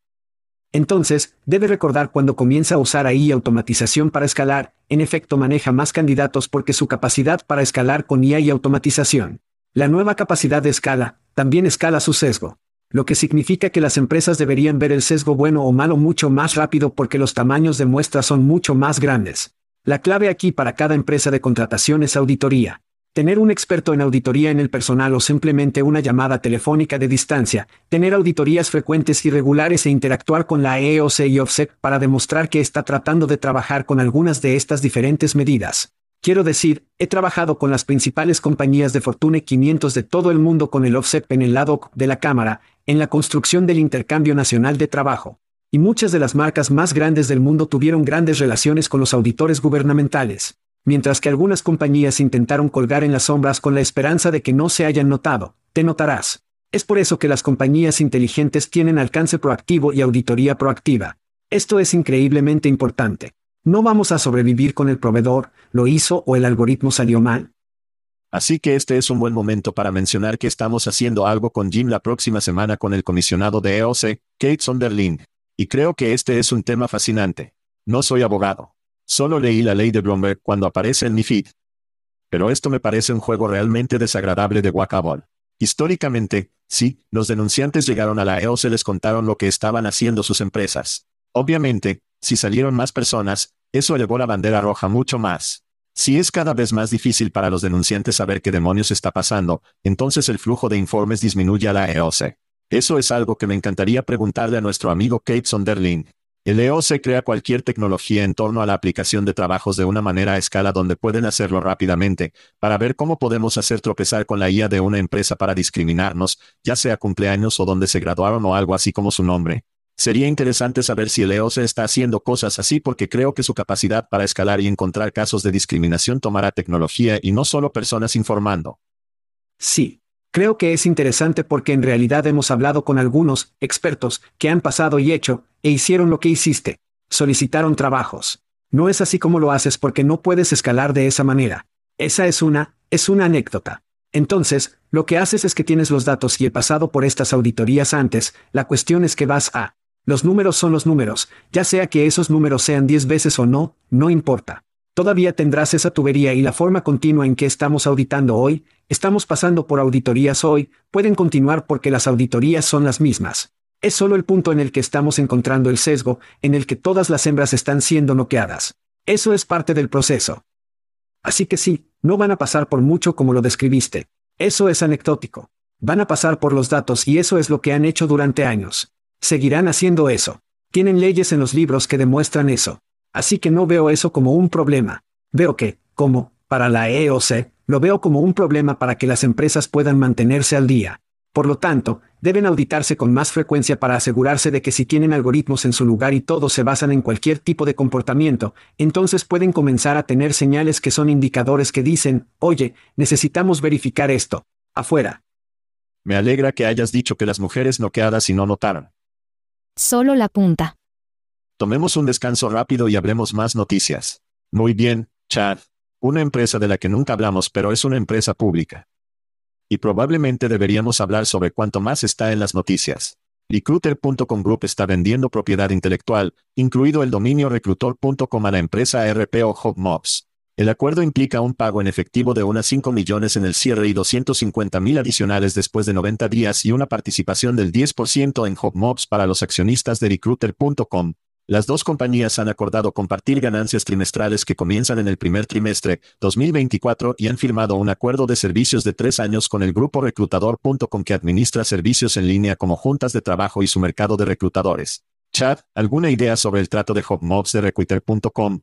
Entonces, debe recordar cuando comienza a usar AI automatización para escalar, en efecto maneja más candidatos porque su capacidad para escalar con IA y automatización. La nueva capacidad de escala, también escala su sesgo. Lo que significa que las empresas deberían ver el sesgo bueno o malo mucho más rápido porque los tamaños de muestra son mucho más grandes. La clave aquí para cada empresa de contratación es auditoría. Tener un experto en auditoría en el personal o simplemente una llamada telefónica de distancia, tener auditorías frecuentes y regulares e interactuar con la EOC y OFSEC para demostrar que está tratando de trabajar con algunas de estas diferentes medidas. Quiero decir, he trabajado con las principales compañías de Fortune 500 de todo el mundo con el offset en el lado de la cámara, en la construcción del intercambio nacional de trabajo. Y muchas de las marcas más grandes del mundo tuvieron grandes relaciones con los auditores gubernamentales, mientras que algunas compañías intentaron colgar en las sombras con la esperanza de que no se hayan notado, te notarás. Es por eso que las compañías inteligentes tienen alcance proactivo y auditoría proactiva. Esto es increíblemente importante. No vamos a sobrevivir con el proveedor, lo hizo o el algoritmo salió mal. Así que este es un buen momento para mencionar que estamos haciendo algo con Jim la próxima semana con el comisionado de EOC, Kate Sonderling. Y creo que este es un tema fascinante. No soy abogado. Solo leí la ley de Bloomberg cuando aparece en mi feed. Pero esto me parece un juego realmente desagradable de guacamole. Históricamente, sí, los denunciantes llegaron a la EOC y les contaron lo que estaban haciendo sus empresas. Obviamente, si salieron más personas, eso elevó la bandera roja mucho más. Si es cada vez más difícil para los denunciantes saber qué demonios está pasando, entonces el flujo de informes disminuye a la EOC. Eso es algo que me encantaría preguntarle a nuestro amigo Kate Sonderling. El EOC crea cualquier tecnología en torno a la aplicación de trabajos de una manera a escala donde pueden hacerlo rápidamente, para ver cómo podemos hacer tropezar con la IA de una empresa para discriminarnos, ya sea cumpleaños o donde se graduaron o algo así como su nombre. Sería interesante saber si el EOC está haciendo cosas así porque creo que su capacidad para escalar y encontrar casos de discriminación tomará tecnología y no solo personas informando. Sí. Creo que es interesante porque en realidad hemos hablado con algunos expertos que han pasado y hecho, e hicieron lo que hiciste. Solicitaron trabajos. No es así como lo haces porque no puedes escalar de esa manera. Esa es una, es una anécdota. Entonces, lo que haces es que tienes los datos y he pasado por estas auditorías antes, la cuestión es que vas a los números son los números, ya sea que esos números sean 10 veces o no, no importa. Todavía tendrás esa tubería y la forma continua en que estamos auditando hoy, estamos pasando por auditorías hoy, pueden continuar porque las auditorías son las mismas. Es solo el punto en el que estamos encontrando el sesgo, en el que todas las hembras están siendo noqueadas. Eso es parte del proceso. Así que sí, no van a pasar por mucho como lo describiste. Eso es anecdótico. Van a pasar por los datos y eso es lo que han hecho durante años. Seguirán haciendo eso. Tienen leyes en los libros que demuestran eso. Así que no veo eso como un problema. Veo que, como, para la EOC, lo veo como un problema para que las empresas puedan mantenerse al día. Por lo tanto, deben auditarse con más frecuencia para asegurarse de que si tienen algoritmos en su lugar y todos se basan en cualquier tipo de comportamiento, entonces pueden comenzar a tener señales que son indicadores que dicen, oye, necesitamos verificar esto. Afuera. Me alegra que hayas dicho que las mujeres noqueadas y no notaron. Solo la punta. Tomemos un descanso rápido y hablemos más noticias. Muy bien, Chad. Una empresa de la que nunca hablamos pero es una empresa pública. Y probablemente deberíamos hablar sobre cuánto más está en las noticias. Recruiter.com Group está vendiendo propiedad intelectual, incluido el dominio recrutor.com a la empresa RPO HubMobs. El acuerdo implica un pago en efectivo de unas 5 millones en el cierre y 250 mil adicionales después de 90 días y una participación del 10% en HubMobs para los accionistas de Recruiter.com. Las dos compañías han acordado compartir ganancias trimestrales que comienzan en el primer trimestre 2024 y han firmado un acuerdo de servicios de tres años con el grupo reclutador.com que administra servicios en línea como juntas de trabajo y su mercado de reclutadores. Chad, ¿alguna idea sobre el trato de HubMobs de Recruiter.com?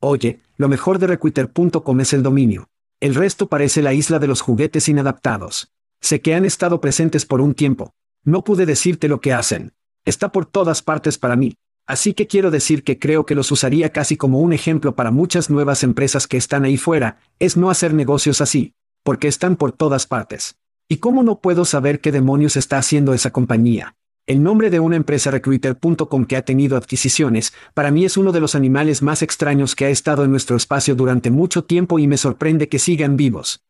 Oye, lo mejor de Requitter.com es el dominio. El resto parece la isla de los juguetes inadaptados. Sé que han estado presentes por un tiempo. No pude decirte lo que hacen. Está por todas partes para mí. Así que quiero decir que creo que los usaría casi como un ejemplo para muchas nuevas empresas que están ahí fuera, es no hacer negocios así, porque están por todas partes. ¿Y cómo no puedo saber qué demonios está haciendo esa compañía? El nombre de una empresa recruiter.com que ha tenido adquisiciones, para mí es uno de los animales más extraños que ha estado en nuestro espacio durante mucho tiempo y me sorprende que sigan vivos.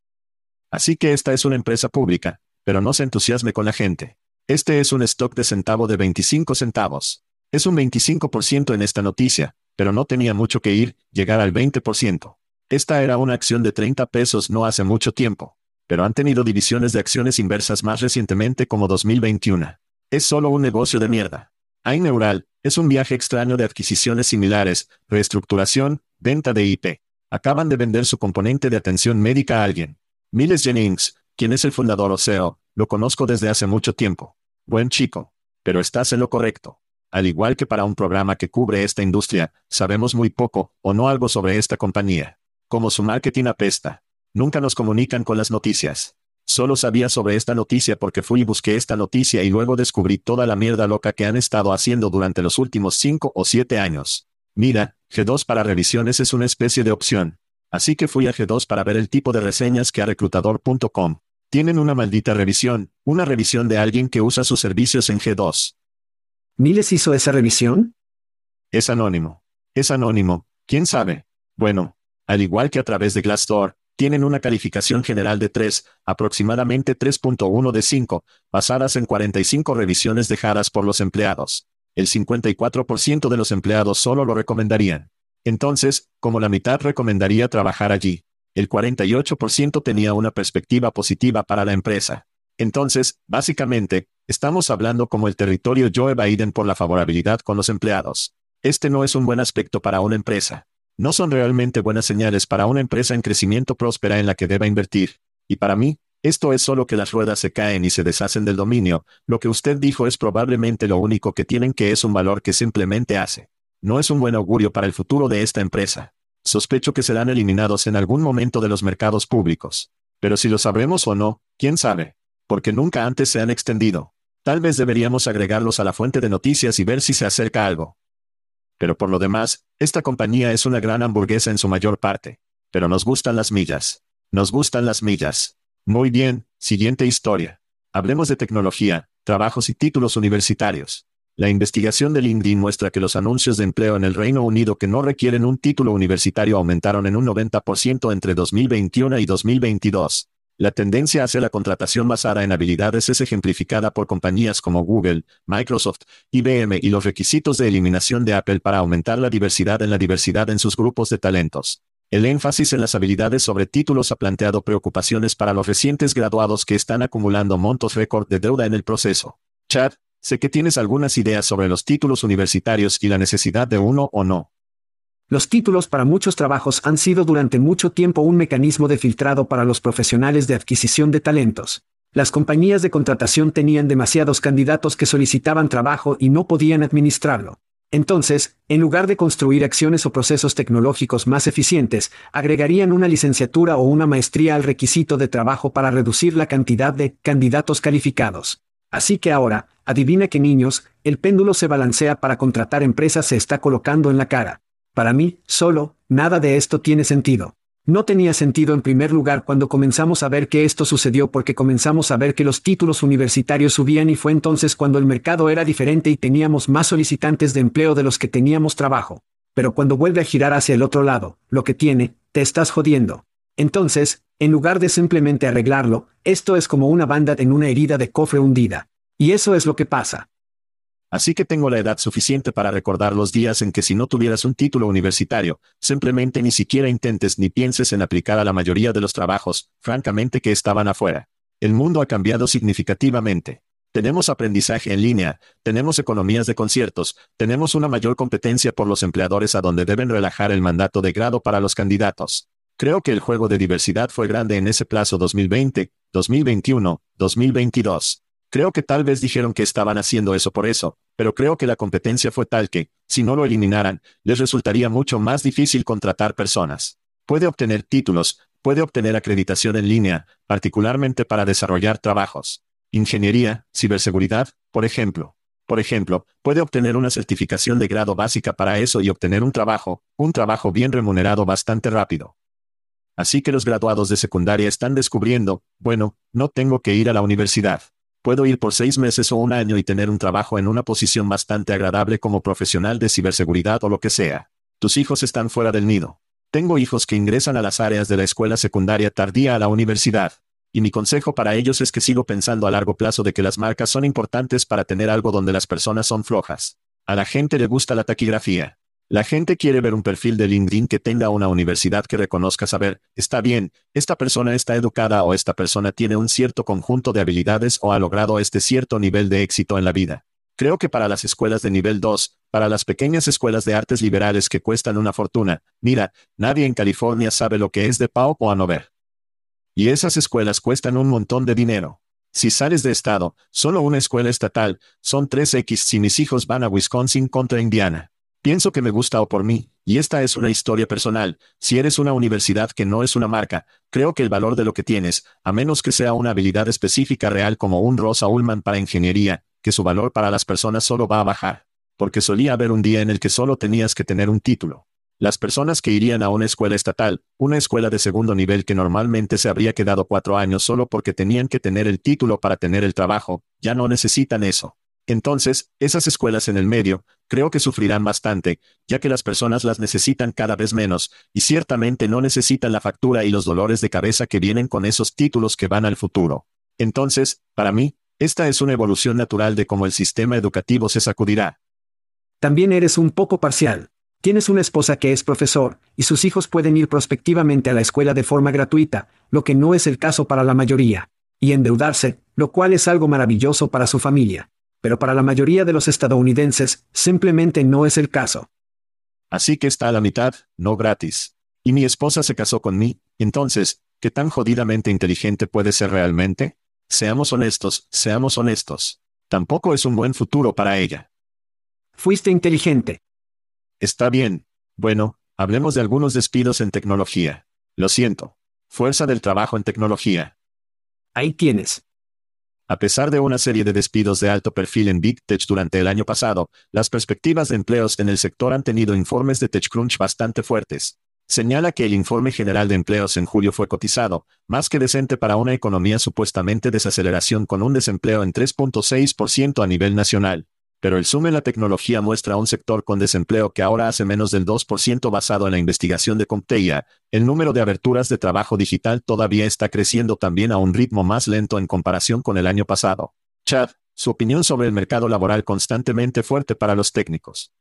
Así que esta es una empresa pública, pero no se entusiasme con la gente. Este es un stock de centavo de 25 centavos. Es un 25% en esta noticia, pero no tenía mucho que ir, llegar al 20%. Esta era una acción de 30 pesos no hace mucho tiempo. Pero han tenido divisiones de acciones inversas más recientemente como 2021. Es solo un negocio de mierda. iNeural, es un viaje extraño de adquisiciones similares, reestructuración, venta de IP. Acaban de vender su componente de atención médica a alguien. Miles Jennings, quien es el fundador o CEO, lo conozco desde hace mucho tiempo. Buen chico. Pero estás en lo correcto. Al igual que para un programa que cubre esta industria, sabemos muy poco, o no algo sobre esta compañía. Como su marketing apesta. Nunca nos comunican con las noticias. Solo sabía sobre esta noticia porque fui y busqué esta noticia y luego descubrí toda la mierda loca que han estado haciendo durante los últimos 5 o 7 años. Mira, G2 para revisiones es una especie de opción. Así que fui a G2 para ver el tipo de reseñas que a reclutador.com. Tienen una maldita revisión, una revisión de alguien que usa sus servicios en G2. ¿Miles hizo esa revisión? Es anónimo. Es anónimo, quién sabe. Bueno, al igual que a través de Glassdoor, tienen una calificación general de 3, aproximadamente 3.1 de 5, basadas en 45 revisiones dejadas por los empleados. El 54% de los empleados solo lo recomendarían. Entonces, como la mitad recomendaría trabajar allí. El 48% tenía una perspectiva positiva para la empresa. Entonces, básicamente, estamos hablando como el territorio Joe Biden por la favorabilidad con los empleados. Este no es un buen aspecto para una empresa no son realmente buenas señales para una empresa en crecimiento próspera en la que deba invertir. Y para mí, esto es solo que las ruedas se caen y se deshacen del dominio, lo que usted dijo es probablemente lo único que tienen que es un valor que simplemente hace. No es un buen augurio para el futuro de esta empresa. Sospecho que serán eliminados en algún momento de los mercados públicos. Pero si lo sabremos o no, quién sabe. Porque nunca antes se han extendido. Tal vez deberíamos agregarlos a la fuente de noticias y ver si se acerca algo. Pero por lo demás, esta compañía es una gran hamburguesa en su mayor parte. Pero nos gustan las millas. Nos gustan las millas. Muy bien, siguiente historia. Hablemos de tecnología, trabajos y títulos universitarios. La investigación de LinkedIn muestra que los anuncios de empleo en el Reino Unido que no requieren un título universitario aumentaron en un 90% entre 2021 y 2022. La tendencia hacia la contratación basada en habilidades es ejemplificada por compañías como Google, Microsoft, IBM y los requisitos de eliminación de Apple para aumentar la diversidad en la diversidad en sus grupos de talentos. El énfasis en las habilidades sobre títulos ha planteado preocupaciones para los recientes graduados que están acumulando montos récord de deuda en el proceso. Chad, sé que tienes algunas ideas sobre los títulos universitarios y la necesidad de uno o no. Los títulos para muchos trabajos han sido durante mucho tiempo un mecanismo de filtrado para los profesionales de adquisición de talentos. Las compañías de contratación tenían demasiados candidatos que solicitaban trabajo y no podían administrarlo. Entonces, en lugar de construir acciones o procesos tecnológicos más eficientes, agregarían una licenciatura o una maestría al requisito de trabajo para reducir la cantidad de candidatos calificados. Así que ahora, adivina que niños, el péndulo se balancea para contratar empresas se está colocando en la cara. Para mí, solo, nada de esto tiene sentido. No tenía sentido en primer lugar cuando comenzamos a ver que esto sucedió porque comenzamos a ver que los títulos universitarios subían y fue entonces cuando el mercado era diferente y teníamos más solicitantes de empleo de los que teníamos trabajo. Pero cuando vuelve a girar hacia el otro lado, lo que tiene, te estás jodiendo. Entonces, en lugar de simplemente arreglarlo, esto es como una banda en una herida de cofre hundida. Y eso es lo que pasa. Así que tengo la edad suficiente para recordar los días en que si no tuvieras un título universitario, simplemente ni siquiera intentes ni pienses en aplicar a la mayoría de los trabajos, francamente que estaban afuera. El mundo ha cambiado significativamente. Tenemos aprendizaje en línea, tenemos economías de conciertos, tenemos una mayor competencia por los empleadores a donde deben relajar el mandato de grado para los candidatos. Creo que el juego de diversidad fue grande en ese plazo 2020, 2021, 2022. Creo que tal vez dijeron que estaban haciendo eso por eso, pero creo que la competencia fue tal que, si no lo eliminaran, les resultaría mucho más difícil contratar personas. Puede obtener títulos, puede obtener acreditación en línea, particularmente para desarrollar trabajos. Ingeniería, ciberseguridad, por ejemplo. Por ejemplo, puede obtener una certificación de grado básica para eso y obtener un trabajo, un trabajo bien remunerado bastante rápido. Así que los graduados de secundaria están descubriendo, bueno, no tengo que ir a la universidad. Puedo ir por seis meses o un año y tener un trabajo en una posición bastante agradable como profesional de ciberseguridad o lo que sea. Tus hijos están fuera del nido. Tengo hijos que ingresan a las áreas de la escuela secundaria tardía a la universidad. Y mi consejo para ellos es que sigo pensando a largo plazo de que las marcas son importantes para tener algo donde las personas son flojas. A la gente le gusta la taquigrafía. La gente quiere ver un perfil de LinkedIn que tenga una universidad que reconozca saber, está bien, esta persona está educada o esta persona tiene un cierto conjunto de habilidades o ha logrado este cierto nivel de éxito en la vida. Creo que para las escuelas de nivel 2, para las pequeñas escuelas de artes liberales que cuestan una fortuna, mira, nadie en California sabe lo que es de Pau o Anover. Y esas escuelas cuestan un montón de dinero. Si sales de estado, solo una escuela estatal, son 3X si mis hijos van a Wisconsin contra Indiana. Pienso que me gusta o por mí, y esta es una historia personal, si eres una universidad que no es una marca, creo que el valor de lo que tienes, a menos que sea una habilidad específica real como un Rosa Ullman para ingeniería, que su valor para las personas solo va a bajar. Porque solía haber un día en el que solo tenías que tener un título. Las personas que irían a una escuela estatal, una escuela de segundo nivel que normalmente se habría quedado cuatro años solo porque tenían que tener el título para tener el trabajo, ya no necesitan eso. Entonces, esas escuelas en el medio, creo que sufrirán bastante, ya que las personas las necesitan cada vez menos, y ciertamente no necesitan la factura y los dolores de cabeza que vienen con esos títulos que van al futuro. Entonces, para mí, esta es una evolución natural de cómo el sistema educativo se sacudirá. También eres un poco parcial. Tienes una esposa que es profesor, y sus hijos pueden ir prospectivamente a la escuela de forma gratuita, lo que no es el caso para la mayoría. Y endeudarse, lo cual es algo maravilloso para su familia pero para la mayoría de los estadounidenses, simplemente no es el caso. Así que está a la mitad, no gratis. Y mi esposa se casó con mí, entonces, ¿qué tan jodidamente inteligente puede ser realmente? Seamos honestos, seamos honestos. Tampoco es un buen futuro para ella. Fuiste inteligente. Está bien. Bueno, hablemos de algunos despidos en tecnología. Lo siento. Fuerza del trabajo en tecnología. Ahí tienes. A pesar de una serie de despidos de alto perfil en Big Tech durante el año pasado, las perspectivas de empleos en el sector han tenido informes de TechCrunch bastante fuertes. Señala que el informe general de empleos en julio fue cotizado, más que decente para una economía supuestamente desaceleración con un desempleo en 3.6% a nivel nacional pero el Zoom en la tecnología muestra un sector con desempleo que ahora hace menos del 2% basado en la investigación de Comteia. El número de aberturas de trabajo digital todavía está creciendo también a un ritmo más lento en comparación con el año pasado. Chad, su opinión sobre el mercado laboral constantemente fuerte para los técnicos.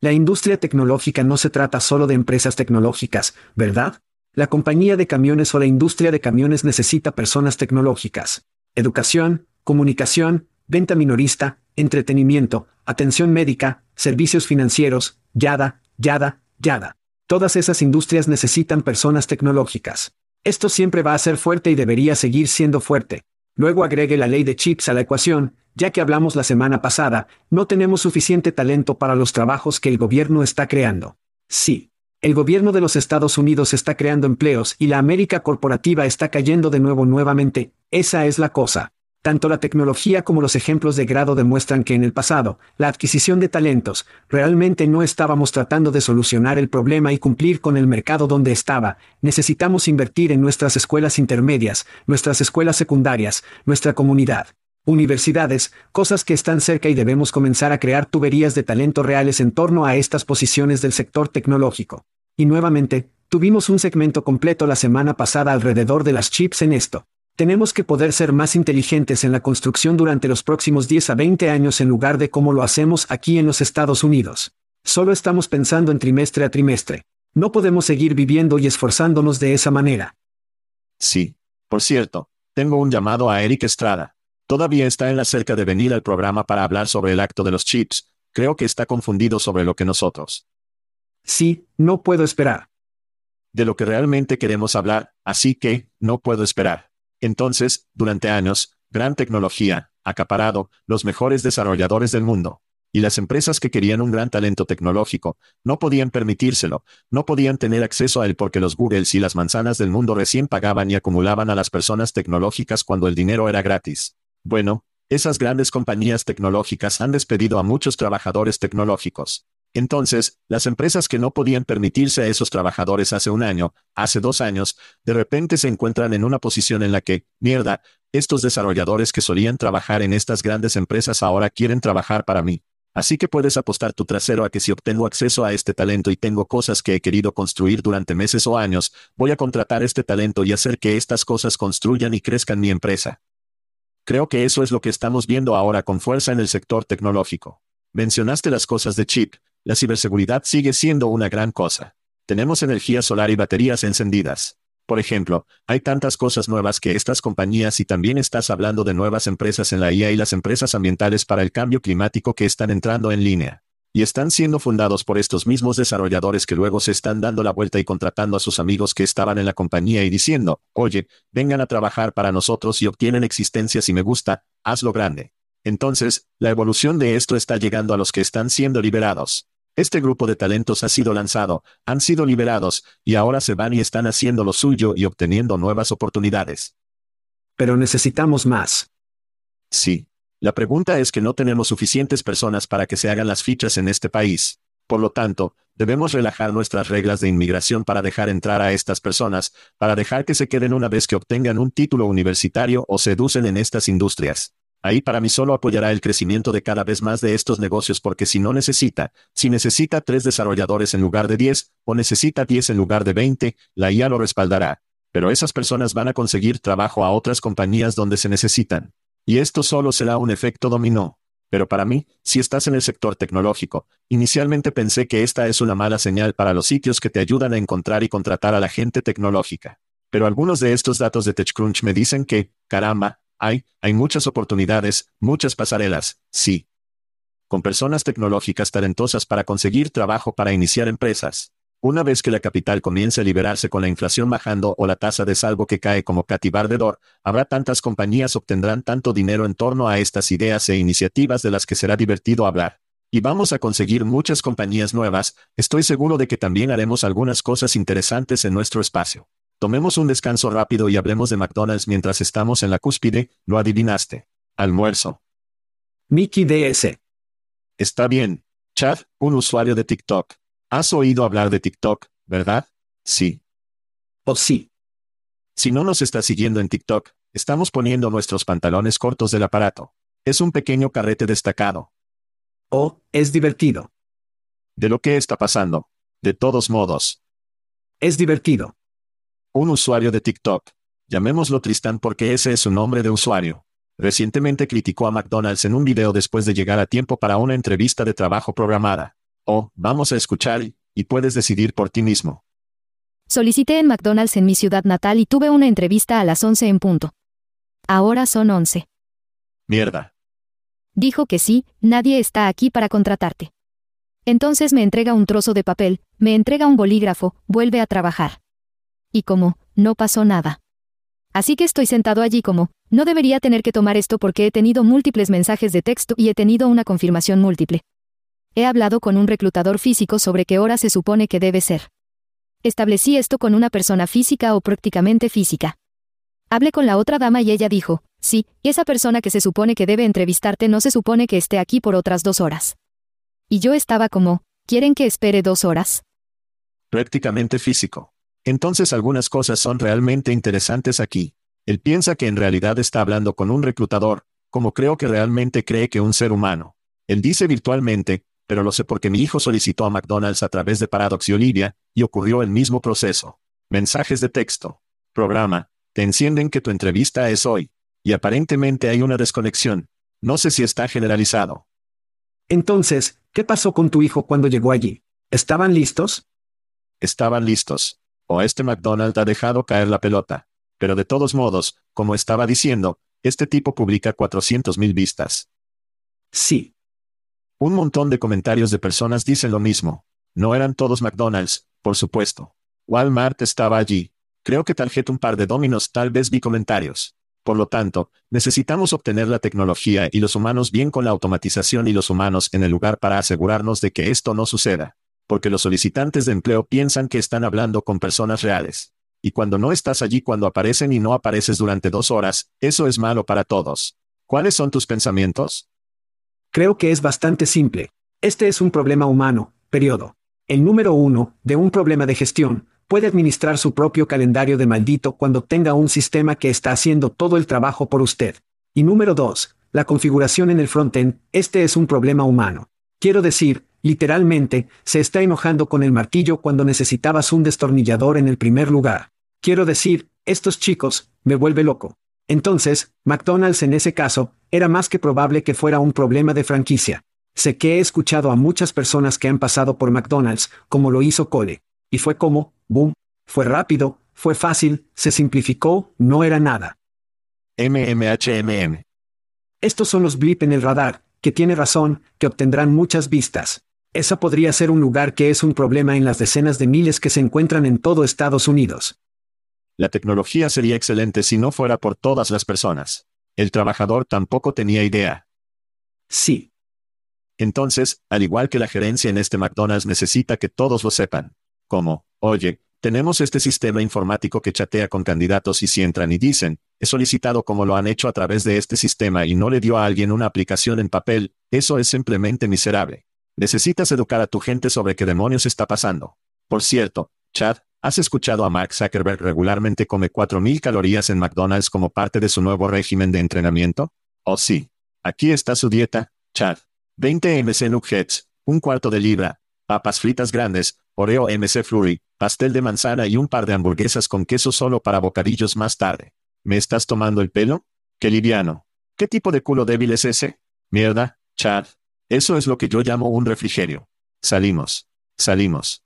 La industria tecnológica no se trata solo de empresas tecnológicas, ¿verdad? La compañía de camiones o la industria de camiones necesita personas tecnológicas. Educación, comunicación, venta minorista, entretenimiento, atención médica, servicios financieros, yada, yada, yada. Todas esas industrias necesitan personas tecnológicas. Esto siempre va a ser fuerte y debería seguir siendo fuerte. Luego agregue la ley de chips a la ecuación, ya que hablamos la semana pasada, no tenemos suficiente talento para los trabajos que el gobierno está creando. Sí. El gobierno de los Estados Unidos está creando empleos y la América corporativa está cayendo de nuevo nuevamente, esa es la cosa. Tanto la tecnología como los ejemplos de grado demuestran que en el pasado, la adquisición de talentos, realmente no estábamos tratando de solucionar el problema y cumplir con el mercado donde estaba, necesitamos invertir en nuestras escuelas intermedias, nuestras escuelas secundarias, nuestra comunidad. Universidades, cosas que están cerca y debemos comenzar a crear tuberías de talento reales en torno a estas posiciones del sector tecnológico. Y nuevamente, tuvimos un segmento completo la semana pasada alrededor de las chips en esto. Tenemos que poder ser más inteligentes en la construcción durante los próximos 10 a 20 años en lugar de como lo hacemos aquí en los Estados Unidos. Solo estamos pensando en trimestre a trimestre. No podemos seguir viviendo y esforzándonos de esa manera. Sí. Por cierto, tengo un llamado a Eric Estrada. Todavía está en la cerca de venir al programa para hablar sobre el acto de los chips. Creo que está confundido sobre lo que nosotros. Sí, no puedo esperar. De lo que realmente queremos hablar, así que, no puedo esperar. Entonces, durante años, gran tecnología, acaparado, los mejores desarrolladores del mundo. Y las empresas que querían un gran talento tecnológico, no podían permitírselo, no podían tener acceso a él porque los Googles y las manzanas del mundo recién pagaban y acumulaban a las personas tecnológicas cuando el dinero era gratis. Bueno, esas grandes compañías tecnológicas han despedido a muchos trabajadores tecnológicos. Entonces, las empresas que no podían permitirse a esos trabajadores hace un año, hace dos años, de repente se encuentran en una posición en la que, mierda, estos desarrolladores que solían trabajar en estas grandes empresas ahora quieren trabajar para mí. Así que puedes apostar tu trasero a que si obtengo acceso a este talento y tengo cosas que he querido construir durante meses o años, voy a contratar este talento y hacer que estas cosas construyan y crezcan mi empresa. Creo que eso es lo que estamos viendo ahora con fuerza en el sector tecnológico. Mencionaste las cosas de chip. La ciberseguridad sigue siendo una gran cosa. Tenemos energía solar y baterías encendidas. Por ejemplo, hay tantas cosas nuevas que estas compañías y también estás hablando de nuevas empresas en la IA y las empresas ambientales para el cambio climático que están entrando en línea. Y están siendo fundados por estos mismos desarrolladores que luego se están dando la vuelta y contratando a sus amigos que estaban en la compañía y diciendo, oye, vengan a trabajar para nosotros y obtienen existencia si me gusta, hazlo grande. Entonces, la evolución de esto está llegando a los que están siendo liberados. Este grupo de talentos ha sido lanzado, han sido liberados, y ahora se van y están haciendo lo suyo y obteniendo nuevas oportunidades. Pero necesitamos más. Sí. La pregunta es que no tenemos suficientes personas para que se hagan las fichas en este país. Por lo tanto, debemos relajar nuestras reglas de inmigración para dejar entrar a estas personas, para dejar que se queden una vez que obtengan un título universitario o se educen en estas industrias. Ahí para mí solo apoyará el crecimiento de cada vez más de estos negocios porque si no necesita, si necesita tres desarrolladores en lugar de diez, o necesita diez en lugar de veinte, la IA lo respaldará. Pero esas personas van a conseguir trabajo a otras compañías donde se necesitan. Y esto solo será un efecto dominó. Pero para mí, si estás en el sector tecnológico, inicialmente pensé que esta es una mala señal para los sitios que te ayudan a encontrar y contratar a la gente tecnológica. Pero algunos de estos datos de TechCrunch me dicen que, caramba, hay, hay muchas oportunidades, muchas pasarelas, sí. Con personas tecnológicas talentosas para conseguir trabajo para iniciar empresas. Una vez que la capital comience a liberarse con la inflación bajando o la tasa de salvo que cae como cativar de dor, habrá tantas compañías obtendrán tanto dinero en torno a estas ideas e iniciativas de las que será divertido hablar. Y vamos a conseguir muchas compañías nuevas, estoy seguro de que también haremos algunas cosas interesantes en nuestro espacio. Tomemos un descanso rápido y hablemos de McDonald's mientras estamos en la cúspide, lo adivinaste. Almuerzo. Mickey DS. Está bien. Chad, un usuario de TikTok. ¿Has oído hablar de TikTok, verdad? Sí. ¿O sí? Si no nos está siguiendo en TikTok, estamos poniendo nuestros pantalones cortos del aparato. Es un pequeño carrete destacado. Oh, es divertido. De lo que está pasando. De todos modos. Es divertido. Un usuario de TikTok. Llamémoslo Tristan porque ese es su nombre de usuario. Recientemente criticó a McDonald's en un video después de llegar a tiempo para una entrevista de trabajo programada. Oh, vamos a escuchar, y puedes decidir por ti mismo. Solicité en McDonald's en mi ciudad natal y tuve una entrevista a las 11 en punto. Ahora son 11. Mierda. Dijo que sí, nadie está aquí para contratarte. Entonces me entrega un trozo de papel, me entrega un bolígrafo, vuelve a trabajar y como, no pasó nada. Así que estoy sentado allí como, no debería tener que tomar esto porque he tenido múltiples mensajes de texto y he tenido una confirmación múltiple. He hablado con un reclutador físico sobre qué hora se supone que debe ser. Establecí esto con una persona física o prácticamente física. Hablé con la otra dama y ella dijo, sí, esa persona que se supone que debe entrevistarte no se supone que esté aquí por otras dos horas. Y yo estaba como, ¿quieren que espere dos horas? Prácticamente físico. Entonces algunas cosas son realmente interesantes aquí. Él piensa que en realidad está hablando con un reclutador, como creo que realmente cree que un ser humano. Él dice virtualmente, pero lo sé porque mi hijo solicitó a McDonald's a través de Paradox y Olivia, y ocurrió el mismo proceso. Mensajes de texto. Programa. Te encienden que tu entrevista es hoy. Y aparentemente hay una desconexión. No sé si está generalizado. Entonces, ¿qué pasó con tu hijo cuando llegó allí? ¿Estaban listos? Estaban listos o este McDonald ha dejado caer la pelota. Pero de todos modos, como estaba diciendo, este tipo publica 400.000 vistas. Sí. Un montón de comentarios de personas dicen lo mismo. No eran todos McDonald's, por supuesto. Walmart estaba allí. Creo que tarjeta un par de dominos tal vez vi comentarios. Por lo tanto, necesitamos obtener la tecnología y los humanos bien con la automatización y los humanos en el lugar para asegurarnos de que esto no suceda porque los solicitantes de empleo piensan que están hablando con personas reales. Y cuando no estás allí cuando aparecen y no apareces durante dos horas, eso es malo para todos. ¿Cuáles son tus pensamientos? Creo que es bastante simple. Este es un problema humano, periodo. El número uno, de un problema de gestión, puede administrar su propio calendario de maldito cuando tenga un sistema que está haciendo todo el trabajo por usted. Y número dos, la configuración en el frontend, este es un problema humano. Quiero decir, Literalmente, se está enojando con el martillo cuando necesitabas un destornillador en el primer lugar. Quiero decir, estos chicos, me vuelve loco. Entonces, McDonald's en ese caso, era más que probable que fuera un problema de franquicia. Sé que he escuchado a muchas personas que han pasado por McDonald's, como lo hizo Cole. Y fue como, boom, fue rápido, fue fácil, se simplificó, no era nada. MMHMM. Estos son los blip en el radar, que tiene razón, que obtendrán muchas vistas. Esa podría ser un lugar que es un problema en las decenas de miles que se encuentran en todo Estados Unidos. La tecnología sería excelente si no fuera por todas las personas. El trabajador tampoco tenía idea. Sí. Entonces, al igual que la gerencia en este McDonald's necesita que todos lo sepan. Como, oye, tenemos este sistema informático que chatea con candidatos y si entran y dicen, he solicitado como lo han hecho a través de este sistema y no le dio a alguien una aplicación en papel, eso es simplemente miserable. Necesitas educar a tu gente sobre qué demonios está pasando. Por cierto, Chad, ¿has escuchado a Mark Zuckerberg regularmente come 4.000 calorías en McDonald's como parte de su nuevo régimen de entrenamiento? Oh sí. Aquí está su dieta, Chad. 20 MC Nuggets, un cuarto de libra, papas fritas grandes, Oreo MC Flurry, pastel de manzana y un par de hamburguesas con queso solo para bocadillos más tarde. ¿Me estás tomando el pelo? ¡Qué liviano! ¿Qué tipo de culo débil es ese? Mierda, Chad. Eso es lo que yo llamo un refrigerio. Salimos. Salimos.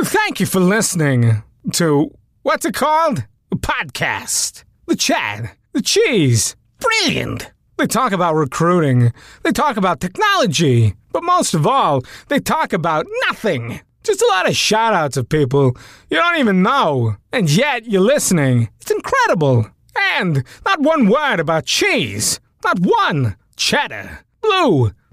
Thank you for listening to what's it called? Podcast. The Chad. The Cheese. Brilliant. They talk about recruiting. They talk about technology. But most of all, they talk about nothing. Just a lot of shout outs of people you don't even know. And yet you're listening. It's incredible. And not one word about cheese. Not one. Cheddar. Blue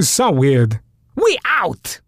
So weird. We out!